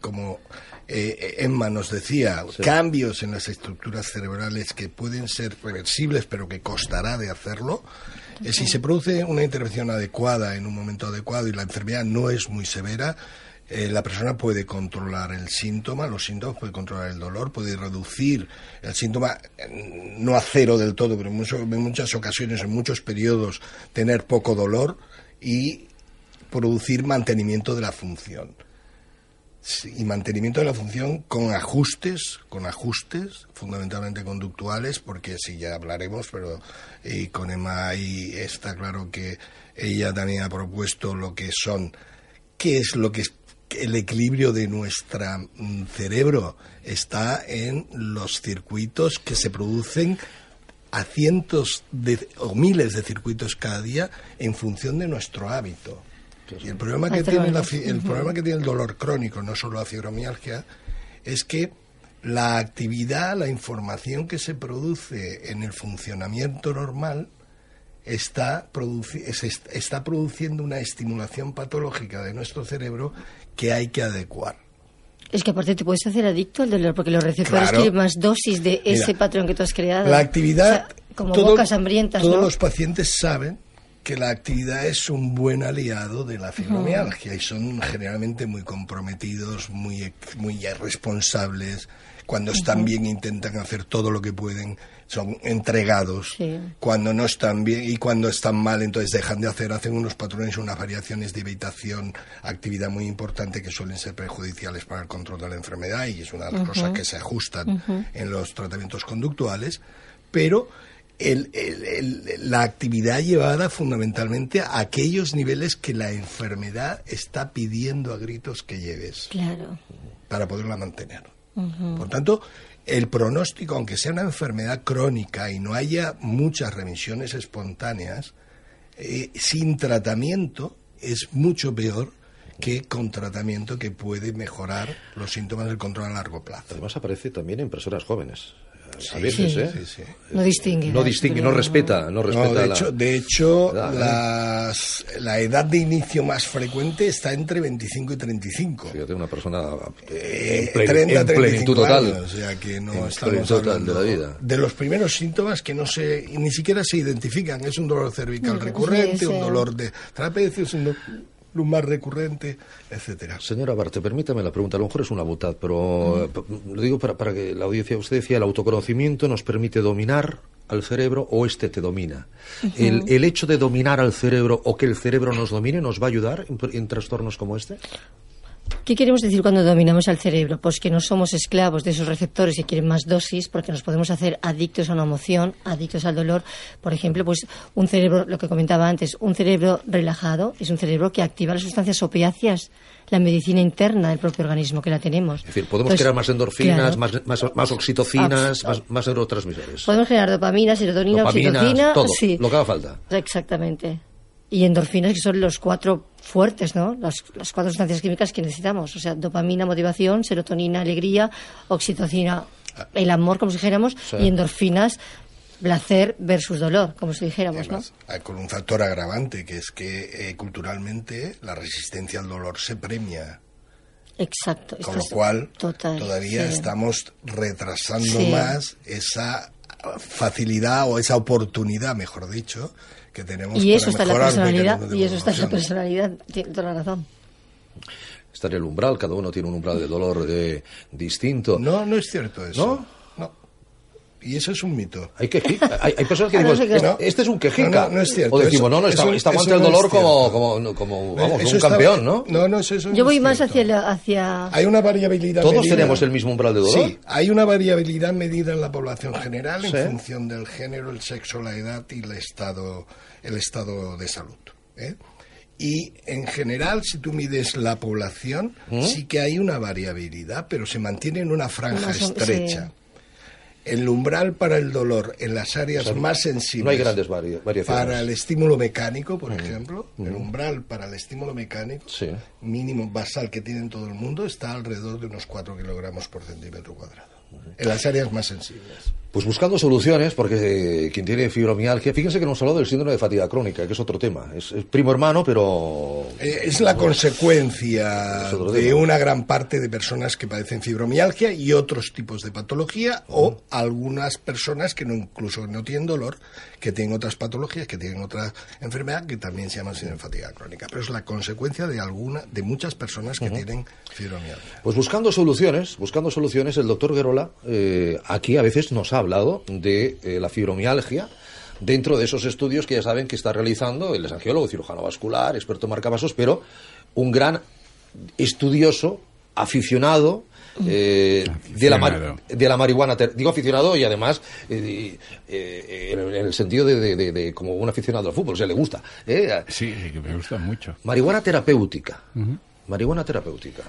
Speaker 4: como eh, Emma nos decía, cambios en las estructuras cerebrales que pueden ser reversibles pero que costará de hacerlo, eh, si se produce una intervención adecuada en un momento adecuado y la enfermedad no es muy severa, eh, la persona puede controlar el síntoma, los síntomas, puede controlar el dolor, puede reducir el síntoma, eh, no a cero del todo, pero en, mucho- en muchas ocasiones, en muchos periodos, tener poco dolor y producir mantenimiento de la función. Y mantenimiento de la función con ajustes, con ajustes fundamentalmente conductuales, porque sí ya hablaremos, pero y con Emma ahí está claro que ella también ha propuesto lo que son, qué es lo que el equilibrio de nuestro cerebro está en los circuitos que se producen a cientos de, o miles de circuitos cada día en función de nuestro hábito. Y el problema que tiene la el problema que tiene el dolor crónico, no solo la fibromialgia, es que la actividad, la información que se produce en el funcionamiento normal está, produci- está produciendo una estimulación patológica de nuestro cerebro que hay que adecuar.
Speaker 2: Es que aparte te puedes hacer adicto al dolor porque los receptores
Speaker 4: Claro.
Speaker 2: quieren más dosis de ese
Speaker 4: Mira,
Speaker 2: patrón que tú has creado.
Speaker 4: La actividad,
Speaker 2: O sea, como
Speaker 4: todo-
Speaker 2: bocas hambrientas,
Speaker 4: todos
Speaker 2: ¿no?
Speaker 4: los pacientes saben que la actividad es un buen aliado de la fibromialgia y son generalmente muy comprometidos, muy, muy responsables. Cuando están bien intentan hacer todo lo que pueden, son entregados.
Speaker 2: Sí.
Speaker 4: Cuando no están bien y cuando están mal, entonces dejan de hacer, hacen unos patrones, unas variaciones de evitación, actividad muy importante que suelen ser perjudiciales para el control de la enfermedad y es una de las cosas que se ajustan en los tratamientos conductuales, pero el- el- el- la actividad llevada fundamentalmente a aquellos niveles que la enfermedad está pidiendo a gritos que lleves
Speaker 2: Claro.
Speaker 4: para poderla mantener. Por tanto, el pronóstico, aunque sea una enfermedad crónica y no haya muchas remisiones espontáneas, eh, sin tratamiento es mucho peor que con tratamiento que puede mejorar los síntomas del control a largo plazo.
Speaker 1: Además aparece también en personas jóvenes. A veces,
Speaker 2: sí,
Speaker 1: ¿eh?
Speaker 4: sí, sí.
Speaker 2: No distingue.
Speaker 1: No distingue, no respeta, no
Speaker 4: No,
Speaker 1: respeta
Speaker 4: de,
Speaker 1: la...
Speaker 4: hecho, de hecho,
Speaker 1: edad, ¿eh?
Speaker 4: las- la edad de inicio más frecuente está entre 25 y 35.
Speaker 1: Fíjate, una persona
Speaker 4: Eh,
Speaker 1: en, plen-
Speaker 4: 30,
Speaker 1: en plenitud
Speaker 4: 35
Speaker 1: total.
Speaker 4: años, o sea que no
Speaker 1: En
Speaker 4: estamos
Speaker 1: plenitud total
Speaker 4: hablando
Speaker 1: de la vida.
Speaker 4: de los primeros síntomas que no se ni siquiera se identifican. Es un dolor cervical recurrente,
Speaker 2: sí.
Speaker 4: un dolor de trapecio, un do- lumbar recurrente, etcétera.
Speaker 1: Señora Barte, permítame la pregunta, a lo mejor es una butad, pero eh, lo digo para, para que la audiencia, usted decía, el autoconocimiento nos permite dominar al cerebro o este te domina. el, el hecho de dominar al cerebro o que el cerebro nos domine nos va a ayudar en, en trastornos como este?
Speaker 2: ¿Qué queremos decir cuando dominamos al cerebro? Pues que no somos esclavos de esos receptores y quieren más dosis porque nos podemos hacer adictos a una emoción, adictos al dolor. Por ejemplo, pues un cerebro, lo que comentaba antes, un cerebro relajado es un cerebro que activa las sustancias opiáceas, la medicina interna del propio organismo que la tenemos.
Speaker 1: Es decir, podemos
Speaker 2: Entonces,
Speaker 1: crear más endorfinas,
Speaker 2: claro,
Speaker 1: más, más, más oxitocinas, más, más neurotransmisores.
Speaker 2: Podemos generar dopamina, serotonina,
Speaker 1: Dopaminas,
Speaker 2: oxitocina,
Speaker 1: todo,
Speaker 2: sí.
Speaker 1: lo que haga falta.
Speaker 2: Exactamente. Y endorfinas, que son los cuatro fuertes, ¿no? Las, las cuatro sustancias químicas que necesitamos. O sea, dopamina, motivación, serotonina, alegría, oxitocina, el amor, como si dijéramos,
Speaker 1: Sí.
Speaker 2: y endorfinas, placer versus dolor, como si dijéramos, ¿no?
Speaker 4: Además, hay con un factor agravante, que es que eh, culturalmente la resistencia al dolor se premia.
Speaker 2: Exacto.
Speaker 4: Con lo cual,
Speaker 2: total,
Speaker 4: todavía
Speaker 2: sí.
Speaker 4: estamos retrasando
Speaker 2: Sí.
Speaker 4: más esa facilidad o esa oportunidad, mejor dicho, que tenemos
Speaker 2: Y eso
Speaker 4: para
Speaker 2: está en la personalidad, y eso está en la personalidad, tiene toda la razón.
Speaker 1: Está en el umbral, cada uno tiene un umbral de dolor de, distinto.
Speaker 4: No, no es cierto eso.
Speaker 1: ¿No?
Speaker 4: Y eso es un mito.
Speaker 1: Hay, quejica. hay, hay personas que dicen, este,
Speaker 4: No.
Speaker 1: este es un quejica.
Speaker 4: No, no, no es cierto.
Speaker 1: O decimos,
Speaker 4: Eso-
Speaker 1: no, no, está,
Speaker 4: eso-
Speaker 1: está aguanta el dolor como, como, como, vamos,
Speaker 4: Eso
Speaker 1: un
Speaker 4: está-
Speaker 1: campeón, ¿no?
Speaker 4: No, no, eso, eso no
Speaker 2: Yo voy
Speaker 4: es
Speaker 2: más
Speaker 4: cierto.
Speaker 2: hacia, la- hacia...
Speaker 4: Hay una variabilidad
Speaker 1: Todos
Speaker 4: medida-
Speaker 1: tenemos el mismo umbral de dolor.
Speaker 4: Sí, hay una variabilidad medida en la población general en
Speaker 1: Sí.
Speaker 4: función del género, el sexo, la edad y el estado, el estado de salud. ¿eh? Y en general, si tú mides la población,
Speaker 1: ¿Mm?
Speaker 4: sí que hay una variabilidad, pero se mantiene en una franja estrecha.
Speaker 2: sí.
Speaker 4: El umbral para el dolor en las áreas
Speaker 1: O sea,
Speaker 4: más sensibles.
Speaker 1: no hay grandes vari- variaciones.
Speaker 4: Para el estímulo mecánico, por ejemplo, el umbral para el estímulo mecánico
Speaker 1: Sí.
Speaker 4: mínimo basal que tiene todo el mundo está alrededor de unos 4 kilogramos por centímetro cuadrado. En las áreas más sensibles.
Speaker 1: Pues buscando soluciones, porque eh, quien tiene fibromialgia, fíjense que hemos hablado del síndrome de fatiga crónica, que es otro tema. Es, es primo hermano, pero
Speaker 4: Eh, es la consecuencia de una gran parte de personas que padecen fibromialgia y otros tipos de patología o algunas personas que no incluso no tienen dolor, que tienen otras patologías, que tienen otra enfermedad que también se llama síndrome de fatiga crónica. Pero es la consecuencia de alguna de muchas personas que tienen fibromialgia.
Speaker 1: Pues buscando soluciones, buscando soluciones, el doctor Guerola eh, aquí a veces nos ha hablado de eh, la fibromialgia dentro de esos estudios que ya saben que está realizando el angiólogo, cirujano vascular, experto en marcapasos, pero un gran estudioso, aficionado. eh, De, la de la marihuana, digo aficionado y además eh, eh, en el sentido de, de- de- de como un aficionado al fútbol, o sea, le gusta.
Speaker 3: Sí, sí, que me gusta mucho.
Speaker 1: Marihuana terapéutica. Marihuana terapéutica.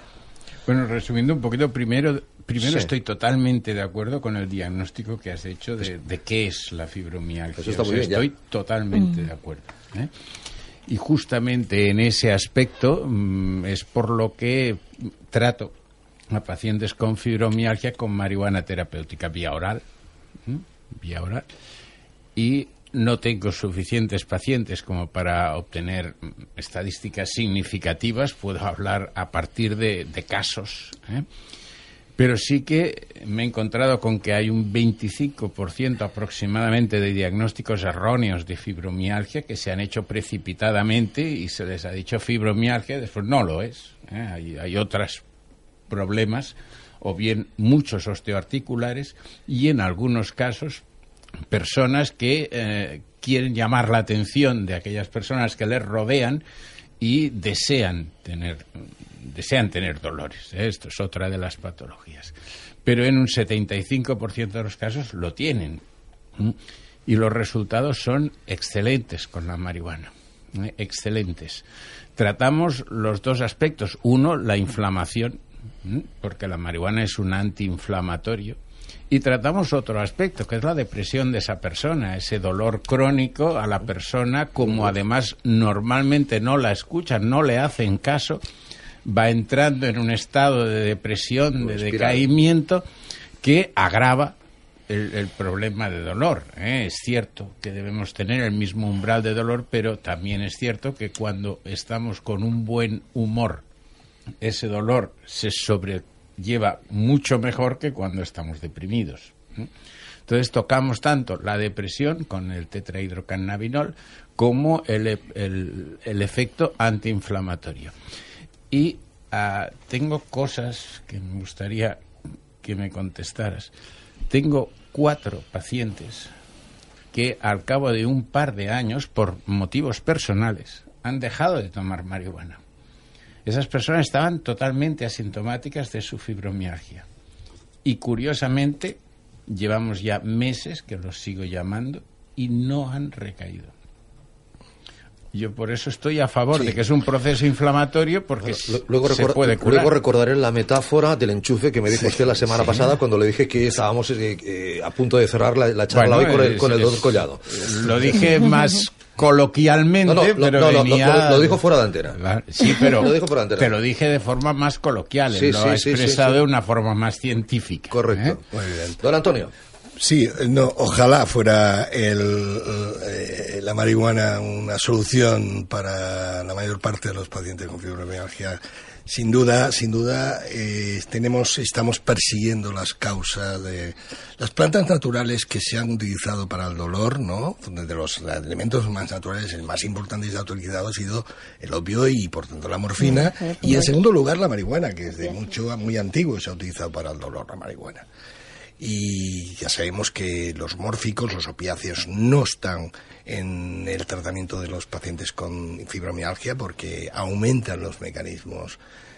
Speaker 3: Bueno, resumiendo un poquito, primero, primero
Speaker 1: Sí.
Speaker 3: estoy totalmente de acuerdo con el diagnóstico que has hecho de, de qué es la fibromialgia.
Speaker 1: Eso está
Speaker 3: O sea,
Speaker 1: muy bien, ya.
Speaker 3: estoy totalmente de acuerdo. ¿eh? Y justamente en ese aspecto mm, es por lo que trato a pacientes con fibromialgia con marihuana terapéutica vía oral. Vía oral. Y no tengo suficientes pacientes como para obtener estadísticas significativas. Puedo hablar a partir de, de casos. ¿eh? Pero sí que me he encontrado con que hay un 25% aproximadamente de diagnósticos erróneos de fibromialgia que se han hecho precipitadamente y se les ha dicho fibromialgia, después no lo es. ¿eh? Hay, hay otros problemas, o bien muchos osteoarticulares, y en algunos casos personas que eh, quieren llamar la atención de aquellas personas que les rodean y desean tener desean tener dolores. ¿eh? Esto es otra de las patologías. Pero en un 75% de los casos lo tienen. Y los resultados son excelentes con la marihuana. ¿eh? Excelentes. Tratamos los dos aspectos. Uno, la inflamación, porque la marihuana es un antiinflamatorio. Y tratamos otro aspecto, que es la depresión de esa persona, ese dolor crónico a la persona, como además normalmente no la escuchan, no le hacen caso, va entrando en un estado de depresión, de decaimiento, que agrava el, el problema de dolor. ¿eh? Es cierto que debemos tener el mismo umbral de dolor, pero también es cierto que cuando estamos con un buen humor, ese dolor se sobrelleva mucho mejor que cuando estamos deprimidos. ¿eh? Entonces tocamos tanto la depresión con el tetrahidrocannabinol como el, e- el efecto antiinflamatorio. Y ah, tengo cosas que me gustaría que me contestaras. Tengo cuatro pacientes que al cabo de un par de años, por motivos personales, han dejado de tomar marihuana. Esas personas estaban totalmente asintomáticas de su fibromialgia. Y curiosamente, llevamos ya meses que los sigo llamando y no han recaído. Yo por eso estoy a favor
Speaker 1: Sí.
Speaker 3: de que es un proceso inflamatorio porque
Speaker 1: Lu- Luego,
Speaker 3: se puede curar.
Speaker 1: luego recordaré la metáfora del enchufe que me dijo usted la semana pasada cuando le dije que estábamos eh, eh, a punto de cerrar la, la charla
Speaker 3: Bueno,
Speaker 1: hoy con el, con el doctor Collado.
Speaker 3: Lo dije más coloquialmente,
Speaker 1: No, no, lo-
Speaker 3: pero
Speaker 1: no, lo-
Speaker 3: venía...
Speaker 1: lo- lo dijo fuera de antena.
Speaker 3: Claro, Sí, pero
Speaker 1: Lo dijo fuera de antena.
Speaker 3: te lo dije de forma más coloquial,
Speaker 1: Sí,
Speaker 3: lo
Speaker 1: sí,
Speaker 3: ha
Speaker 1: sí, sí,
Speaker 3: expresado
Speaker 1: sí.
Speaker 3: de una forma más científica.
Speaker 1: Correcto.
Speaker 3: ¿eh?
Speaker 4: Muy bien.
Speaker 1: Don Antonio.
Speaker 4: Sí, no, ojalá fuera el, eh, la marihuana una solución para la mayor parte de los pacientes con fibromialgia. Sin duda, sin duda, eh, tenemos, estamos persiguiendo las causas de las plantas naturales que se han utilizado para el dolor, ¿no? De los elementos más naturales, el más importante y autorizado ha sido el opio y, por tanto, la morfina. Y, en segundo lugar, la marihuana, que desde mucho, muy antiguo se ha utilizado para el dolor, la marihuana. y ya sabemos que los mórficos, los opiáceos, no están en el tratamiento de los pacientes con fibromialgia porque aumentan los mecanismos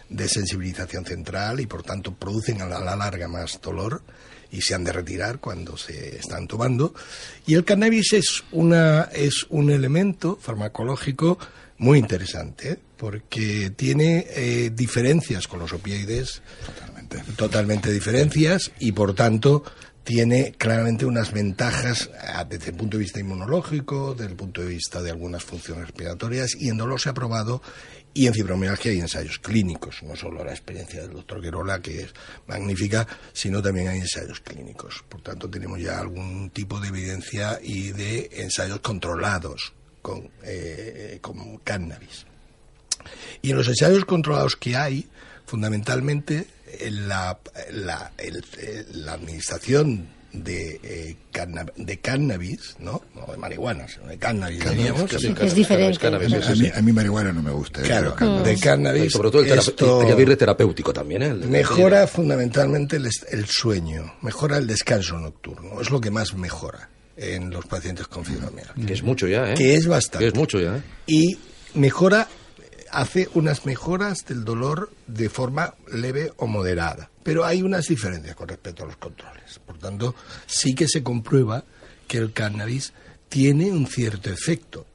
Speaker 4: de sensibilización central y por tanto producen a la larga más dolor y se han de retirar cuando se están tomando. Y el cannabis es, una, es un elemento farmacológico muy interesante porque tiene eh, diferencias con los opioides. Totalmente diferencias y por tanto tiene claramente unas ventajas ah, desde el punto de vista inmunológico, desde el punto de vista de algunas funciones respiratorias y en dolor se ha probado y en fibromialgia hay ensayos clínicos, no solo la experiencia del doctor Guerola, que es magnífica, sino también hay ensayos clínicos. Por tanto, tenemos ya algún tipo de evidencia y de ensayos controlados con, eh, con cannabis. Y en los ensayos controlados que hay, fundamentalmente la, la, la administración de, eh, de cannabis, ¿no? No de marihuana, sino de cannabis,
Speaker 2: es diferente.
Speaker 5: a, mí, marihuana no me gusta.
Speaker 4: ¿eh? Claro, de cannabis.
Speaker 1: sobre todo el, esto terapéutico también, ¿eh?
Speaker 4: mejora fundamentalmente el, el, sueño, mejora el descanso nocturno, es lo que más mejora en los pacientes con fibromialgia.
Speaker 1: Que es mucho ya, ¿eh?
Speaker 4: Que es bastante.
Speaker 1: Que es mucho ya, ¿eh?
Speaker 4: Y mejora hace unas mejoras del dolor de forma leve o moderada. Pero hay unas diferencias con respecto a los controles. Por tanto, sí que se comprueba que el cannabis tiene un cierto efecto.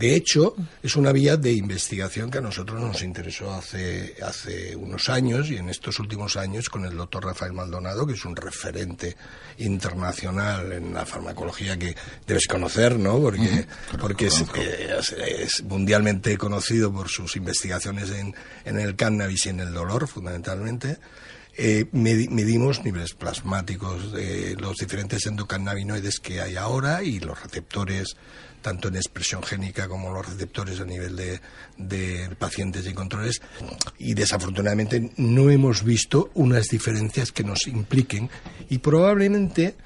Speaker 4: De hecho, es una vía de investigación que a nosotros nos interesó hace, hace unos años y en estos últimos años con el doctor Rafael Maldonado, que es un referente internacional en la farmacología que debes conocer, ¿no? Porque, porque es, mundialmente conocido por sus investigaciones en, en el cannabis y en el dolor, fundamentalmente. Eh, medimos niveles plasmáticos de los diferentes endocannabinoides que hay ahora y los receptores tanto en expresión génica como los receptores a nivel de, pacientes y controles. Y desafortunadamente no hemos visto unas diferencias que nos impliquen y probablemente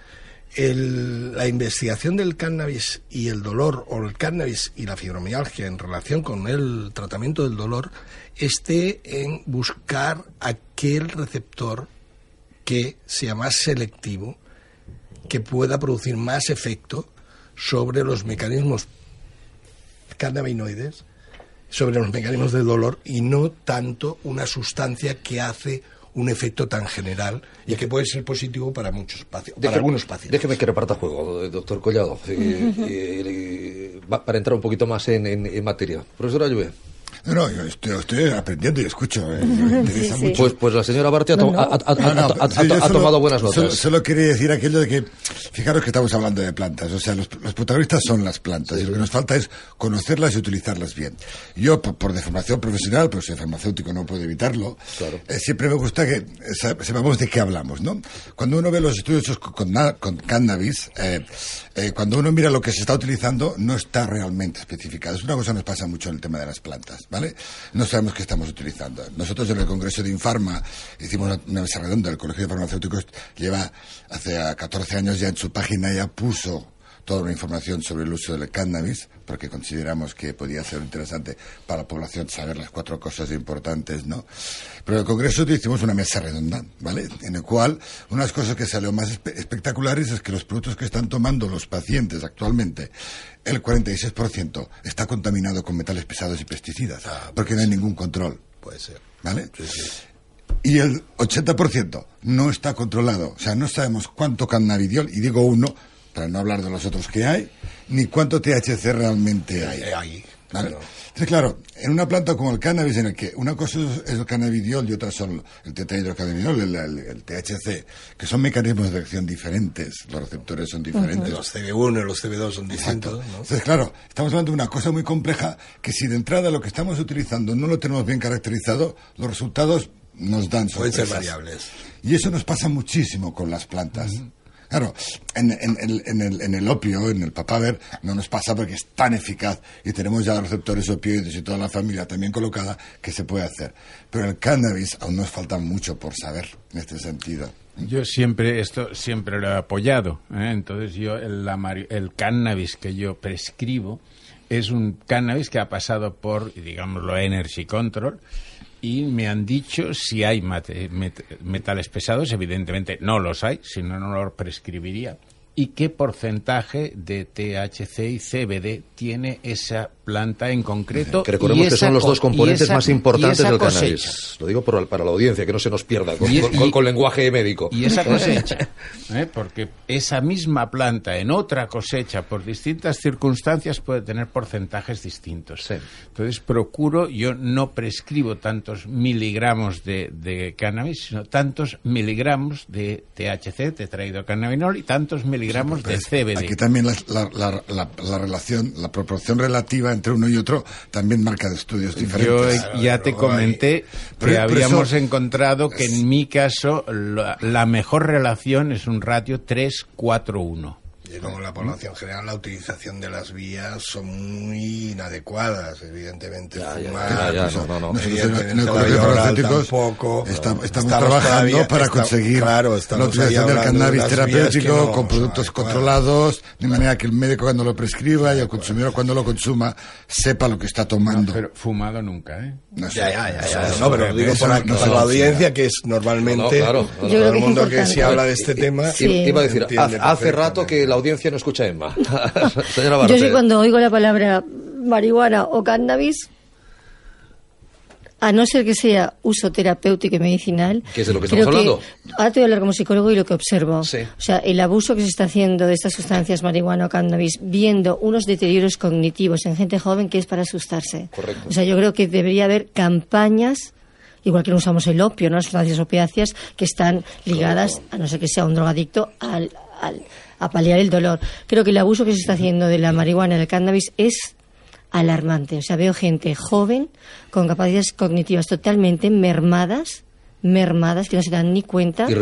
Speaker 4: la investigación del cannabis y el dolor o el cannabis y la fibromialgia en relación con el tratamiento del dolor esté en buscar aquel receptor que sea más selectivo, que pueda producir más efecto sobre los mecanismos cannabinoides, sobre los mecanismos de dolor y no tanto una sustancia que hace un efecto tan general y que puede ser positivo para muchos pacientes, para algunos pacientes.
Speaker 1: Déjeme que reparta juego, doctor Collado, para entrar un poquito más en, en, materia. Profesora Lluvia.
Speaker 5: No, yo estoy, aprendiendo y escucho. Eh,
Speaker 1: pues, pues, la señora Barti ha, tomado buenas notas.
Speaker 5: Solo, quería decir aquello de que, fijaros que estamos hablando de plantas, o sea, los, protagonistas son las plantas y lo que nos falta es conocerlas y utilizarlas bien. Yo, por, deformación profesional, pues el farmacéutico no puede evitarlo, eh, siempre me gusta que sepamos de qué hablamos, ¿no? Cuando uno ve los estudios con, con cannabis, eh, cuando uno mira lo que se está utilizando, no está realmente especificado. Es una cosa que nos pasa mucho en el tema de las plantas. ¿vale? No sabemos qué estamos utilizando. Nosotros en el Congreso de Infarma hicimos una, mesa redonda, el Colegio de Farmacéuticos lleva hace 14 años ya en su página ya puso toda una información sobre el uso del cannabis, porque consideramos que podía ser interesante para la población saber las cuatro cosas importantes, ¿no? Pero en el Congreso hicimos una mesa redonda, ¿vale? En el cual unas cosas que salió más espectaculares es que los productos que están tomando los pacientes actualmente, el 46% está contaminado con metales pesados y pesticidas, ah, porque no hay ningún control.
Speaker 4: Puede ser.
Speaker 5: ¿Vale? Y el 80% no está controlado. O sea, no sabemos cuánto cannabidiol, y digo uno, para no hablar de los otros que hay, ni cuánto THC realmente hay. Entonces, claro, en una planta como el cannabis, en el que una cosa es el cannabidiol y otra son el tetrahidrocannabinol, el, el, THC, que son mecanismos de acción diferentes, los receptores son diferentes.
Speaker 4: Los CB1 y los CB2 son distintos.
Speaker 5: Entonces, claro, estamos hablando de una cosa muy compleja que si de entrada lo que estamos utilizando no lo tenemos bien caracterizado, los resultados nos dan
Speaker 4: sorpresas. Pueden ser variables.
Speaker 5: Y eso nos pasa muchísimo con las plantas. Claro, en, el, en, el, opio, en el papaver, no nos pasa porque es tan eficaz y tenemos ya receptores opioides y toda la familia también colocada que se puede hacer. Pero el cannabis aún nos falta mucho por saber en este sentido.
Speaker 3: Yo siempre esto siempre lo he apoyado. ¿eh? Entonces yo el, el cannabis que yo prescribo es un cannabis que ha pasado por, digámoslo, energy control y me han dicho si hay metales pesados, evidentemente no los hay, si no, no los prescribiría. ¿Y qué porcentaje de THC y CBD tiene esa planta en concreto?
Speaker 1: Que recordemos que son los dos componentes
Speaker 3: esa-
Speaker 1: más importantes del cannabis. Lo digo por- para la audiencia, que no se nos pierda con,
Speaker 3: Y-
Speaker 1: con-
Speaker 3: y-
Speaker 1: con- con lenguaje médico.
Speaker 3: Y esa cosecha, ¿eh? porque esa misma planta en otra cosecha por distintas circunstancias puede tener porcentajes distintos.
Speaker 1: Sí.
Speaker 3: Entonces procuro, yo no prescribo tantos miligramos de, de cannabis, sino tantos miligramos de THC, tetrahidrocannabinol, y tantos miligramos de CBD.
Speaker 5: Aquí también la, la- la- la- la relación, la proporción relativa entre uno y otro también marca de estudios
Speaker 3: Yo
Speaker 5: diferentes.
Speaker 3: eh, ya te comenté que
Speaker 5: Pero- pero
Speaker 3: habíamos
Speaker 5: eso-
Speaker 3: encontrado que en mi caso la, la mejor relación es un ratio 3-4-1.
Speaker 4: Y como la población general, la utilización de las vías son muy inadecuadas, evidentemente.
Speaker 1: Ya,
Speaker 4: Fumar,
Speaker 1: ya, ya,
Speaker 4: pues,
Speaker 1: no, no, no.
Speaker 5: Nosotros de
Speaker 4: tampoco.
Speaker 5: está- estamos,
Speaker 4: Estamos
Speaker 5: trabajando
Speaker 4: todavía-
Speaker 5: para
Speaker 4: está-
Speaker 5: conseguir
Speaker 4: claro,
Speaker 5: la utilización del
Speaker 4: de
Speaker 5: cannabis
Speaker 4: que
Speaker 5: terapéutico
Speaker 4: no
Speaker 5: con productos controlados, de manera que el médico cuando lo prescriba y el consumidor cuando lo consuma sepa lo que está tomando.
Speaker 3: Pero fumado nunca, ¿eh?
Speaker 5: No sé.
Speaker 4: Ya, ya, ya, No, pero lo digo para, la audiencia, que es normalmente
Speaker 1: No, no, claro.
Speaker 2: Yo
Speaker 4: todo
Speaker 2: creo
Speaker 4: el mundo que se habla de este tema.
Speaker 1: Iba a decir, hace rato que la audiencia no escucha Emma. Señora
Speaker 2: Yo sí cuando oigo la palabra marihuana o cannabis, a no ser que sea uso terapéutico y medicinal.
Speaker 1: ¿Qué es de lo que estamos hablando?
Speaker 2: ahora te voy a hablar como psicólogo y lo que observo.
Speaker 1: Sí.
Speaker 2: O sea, el abuso que se está haciendo de estas sustancias, marihuana o cannabis, viendo unos deterioros cognitivos en gente joven que es para asustarse.
Speaker 1: Correcto.
Speaker 2: O sea, yo creo que debería haber campañas igual que no usamos el opio, ¿no? las sustancias opiáceas que están ligadas, a no ser que sea un drogadicto, al, al- a paliar el dolor. Creo que el abuso que se está haciendo de la marihuana y del cannabis es alarmante. O sea, veo gente joven con capacidades cognitivas totalmente mermadas mermadas que no se dan ni cuenta que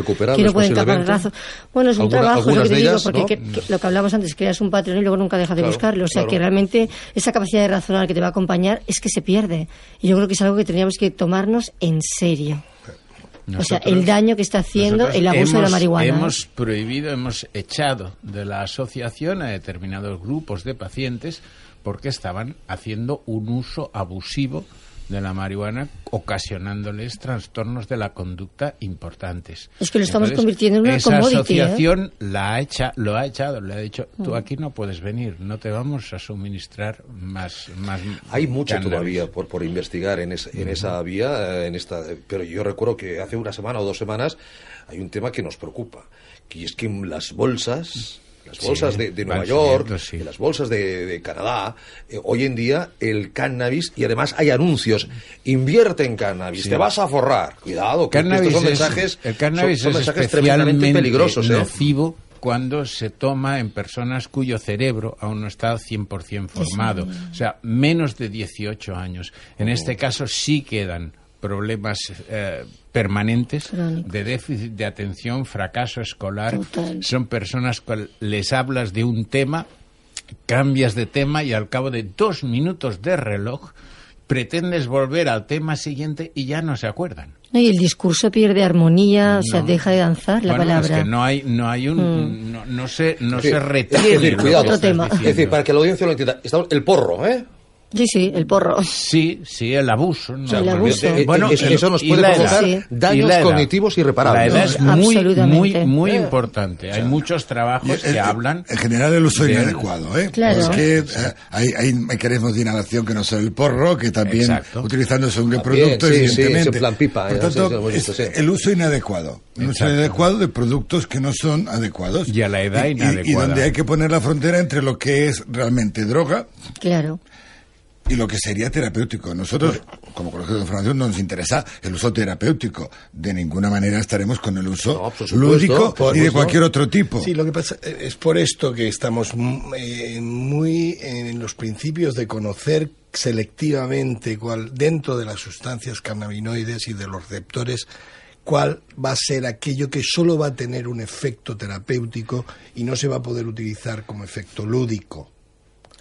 Speaker 2: no pueden tapar razón bueno es un
Speaker 1: Alguna-
Speaker 2: trabajo lo que te digo
Speaker 1: ellas,
Speaker 2: porque
Speaker 1: ¿no?
Speaker 2: que- que lo que hablamos antes creas un patrón y luego nunca dejas de
Speaker 1: Claro,
Speaker 2: buscarlo o sea
Speaker 1: claro.
Speaker 2: que realmente esa capacidad de razonar que te va a acompañar es que se pierde y yo creo que es algo que tendríamos que tomarnos en serio o sea, el daño que está haciendo
Speaker 3: Nosotros
Speaker 2: el abuso de la
Speaker 3: hemos-
Speaker 2: marihuana.
Speaker 3: Hemos prohibido, hemos echado de la asociación a determinados grupos de pacientes porque estaban haciendo un uso abusivo de la marihuana, ocasionándoles trastornos de la conducta importantes.
Speaker 2: Es que lo estamos convirtiendo en una
Speaker 3: esa
Speaker 2: commodity, ¿eh?
Speaker 3: asociación la ha echa, lo ha echado, le ha dicho, tú aquí no puedes venir, no te vamos a suministrar más, más
Speaker 1: Hay mucho
Speaker 3: cannabis".
Speaker 1: todavía por, por investigar en, es- en esa vía, eh, en esta, pero yo recuerdo que hace una semana o dos semanas hay un tema que nos preocupa, que es que las bolsas, las
Speaker 3: Sí,
Speaker 1: bolsas de, de Nueva York,
Speaker 3: sí.
Speaker 1: las bolsas de, de Canadá, eh, hoy en día el cannabis, y además hay anuncios, invierte en cannabis,
Speaker 3: Sí.
Speaker 1: te vas a forrar, cuidado, que
Speaker 3: Cannabis
Speaker 1: estos son
Speaker 3: es-
Speaker 1: mensajes,
Speaker 3: el cannabis
Speaker 1: son, son
Speaker 3: es
Speaker 1: mensajes tremendamente peligrosos. ¿eh?
Speaker 3: nocivo cuando se toma en personas cuyo cerebro aún no está 100% formado, o sea, menos de 18 años. En este caso sí quedan problemas eh, permanentes
Speaker 2: Crónicos.
Speaker 3: de déficit de atención, fracaso escolar.
Speaker 2: Total.
Speaker 3: Son personas que les hablas de un tema, cambias de tema y al cabo de dos minutos de reloj pretendes volver al tema siguiente y ya no se acuerdan.
Speaker 2: No, y el discurso pierde armonía, o sea,
Speaker 3: No.
Speaker 2: deja de danzar la
Speaker 3: Bueno,
Speaker 2: palabra.
Speaker 3: Es que no hay, no hay un, no, no se, no
Speaker 1: Sí,
Speaker 3: se
Speaker 1: es
Speaker 3: retiene.
Speaker 1: decir,
Speaker 3: lo que
Speaker 1: cuidado.
Speaker 2: Otro tema.
Speaker 1: Es decir, para que la audiencia lo entienda, el porro, ¿eh?
Speaker 2: Sí, sí, el porro.
Speaker 3: Sí, sí, el abuso. ¿no?
Speaker 2: sea, el abuso.
Speaker 1: Eh,
Speaker 3: Bueno,
Speaker 1: es-
Speaker 3: el-
Speaker 1: eso nos puede provocar
Speaker 2: Sí.
Speaker 1: daños
Speaker 3: Y
Speaker 1: cognitivos irreparables.
Speaker 3: La edad es muy, muy, muy
Speaker 1: Eh.
Speaker 3: importante. Hay muchos trabajos que
Speaker 5: Eh, eh,
Speaker 3: hablan.
Speaker 5: En general el uso
Speaker 3: de-
Speaker 5: inadecuado, ¿eh?
Speaker 2: Claro.
Speaker 5: Es que eh, hay, hay mecanismos de inhalación que no son el porro, que también
Speaker 3: Exacto.
Speaker 5: utilizando según qué producto,
Speaker 1: sí,
Speaker 5: evidentemente.
Speaker 1: plan pipa,
Speaker 5: Por
Speaker 1: eh,
Speaker 5: tanto, es el uso inadecuado. El uso inadecuado de productos que no son adecuados.
Speaker 3: Y a la edad
Speaker 5: y, y-
Speaker 3: inadecuada.
Speaker 5: Y donde hay que poner la frontera entre lo que es realmente droga
Speaker 2: Claro.
Speaker 5: Y lo que sería terapéutico. Nosotros, como Colegio de Formación, no nos interesa el uso terapéutico. De ninguna manera estaremos con el uso
Speaker 1: No, por supuesto,
Speaker 5: lúdico y de cualquier otro tipo.
Speaker 4: Sí, lo que pasa eh, es por esto que estamos mm, eh, muy en los principios de conocer selectivamente cuál dentro de las sustancias cannabinoides y de los receptores cuál va a ser aquello que solo va a tener un efecto terapéutico y no se va a poder utilizar como efecto lúdico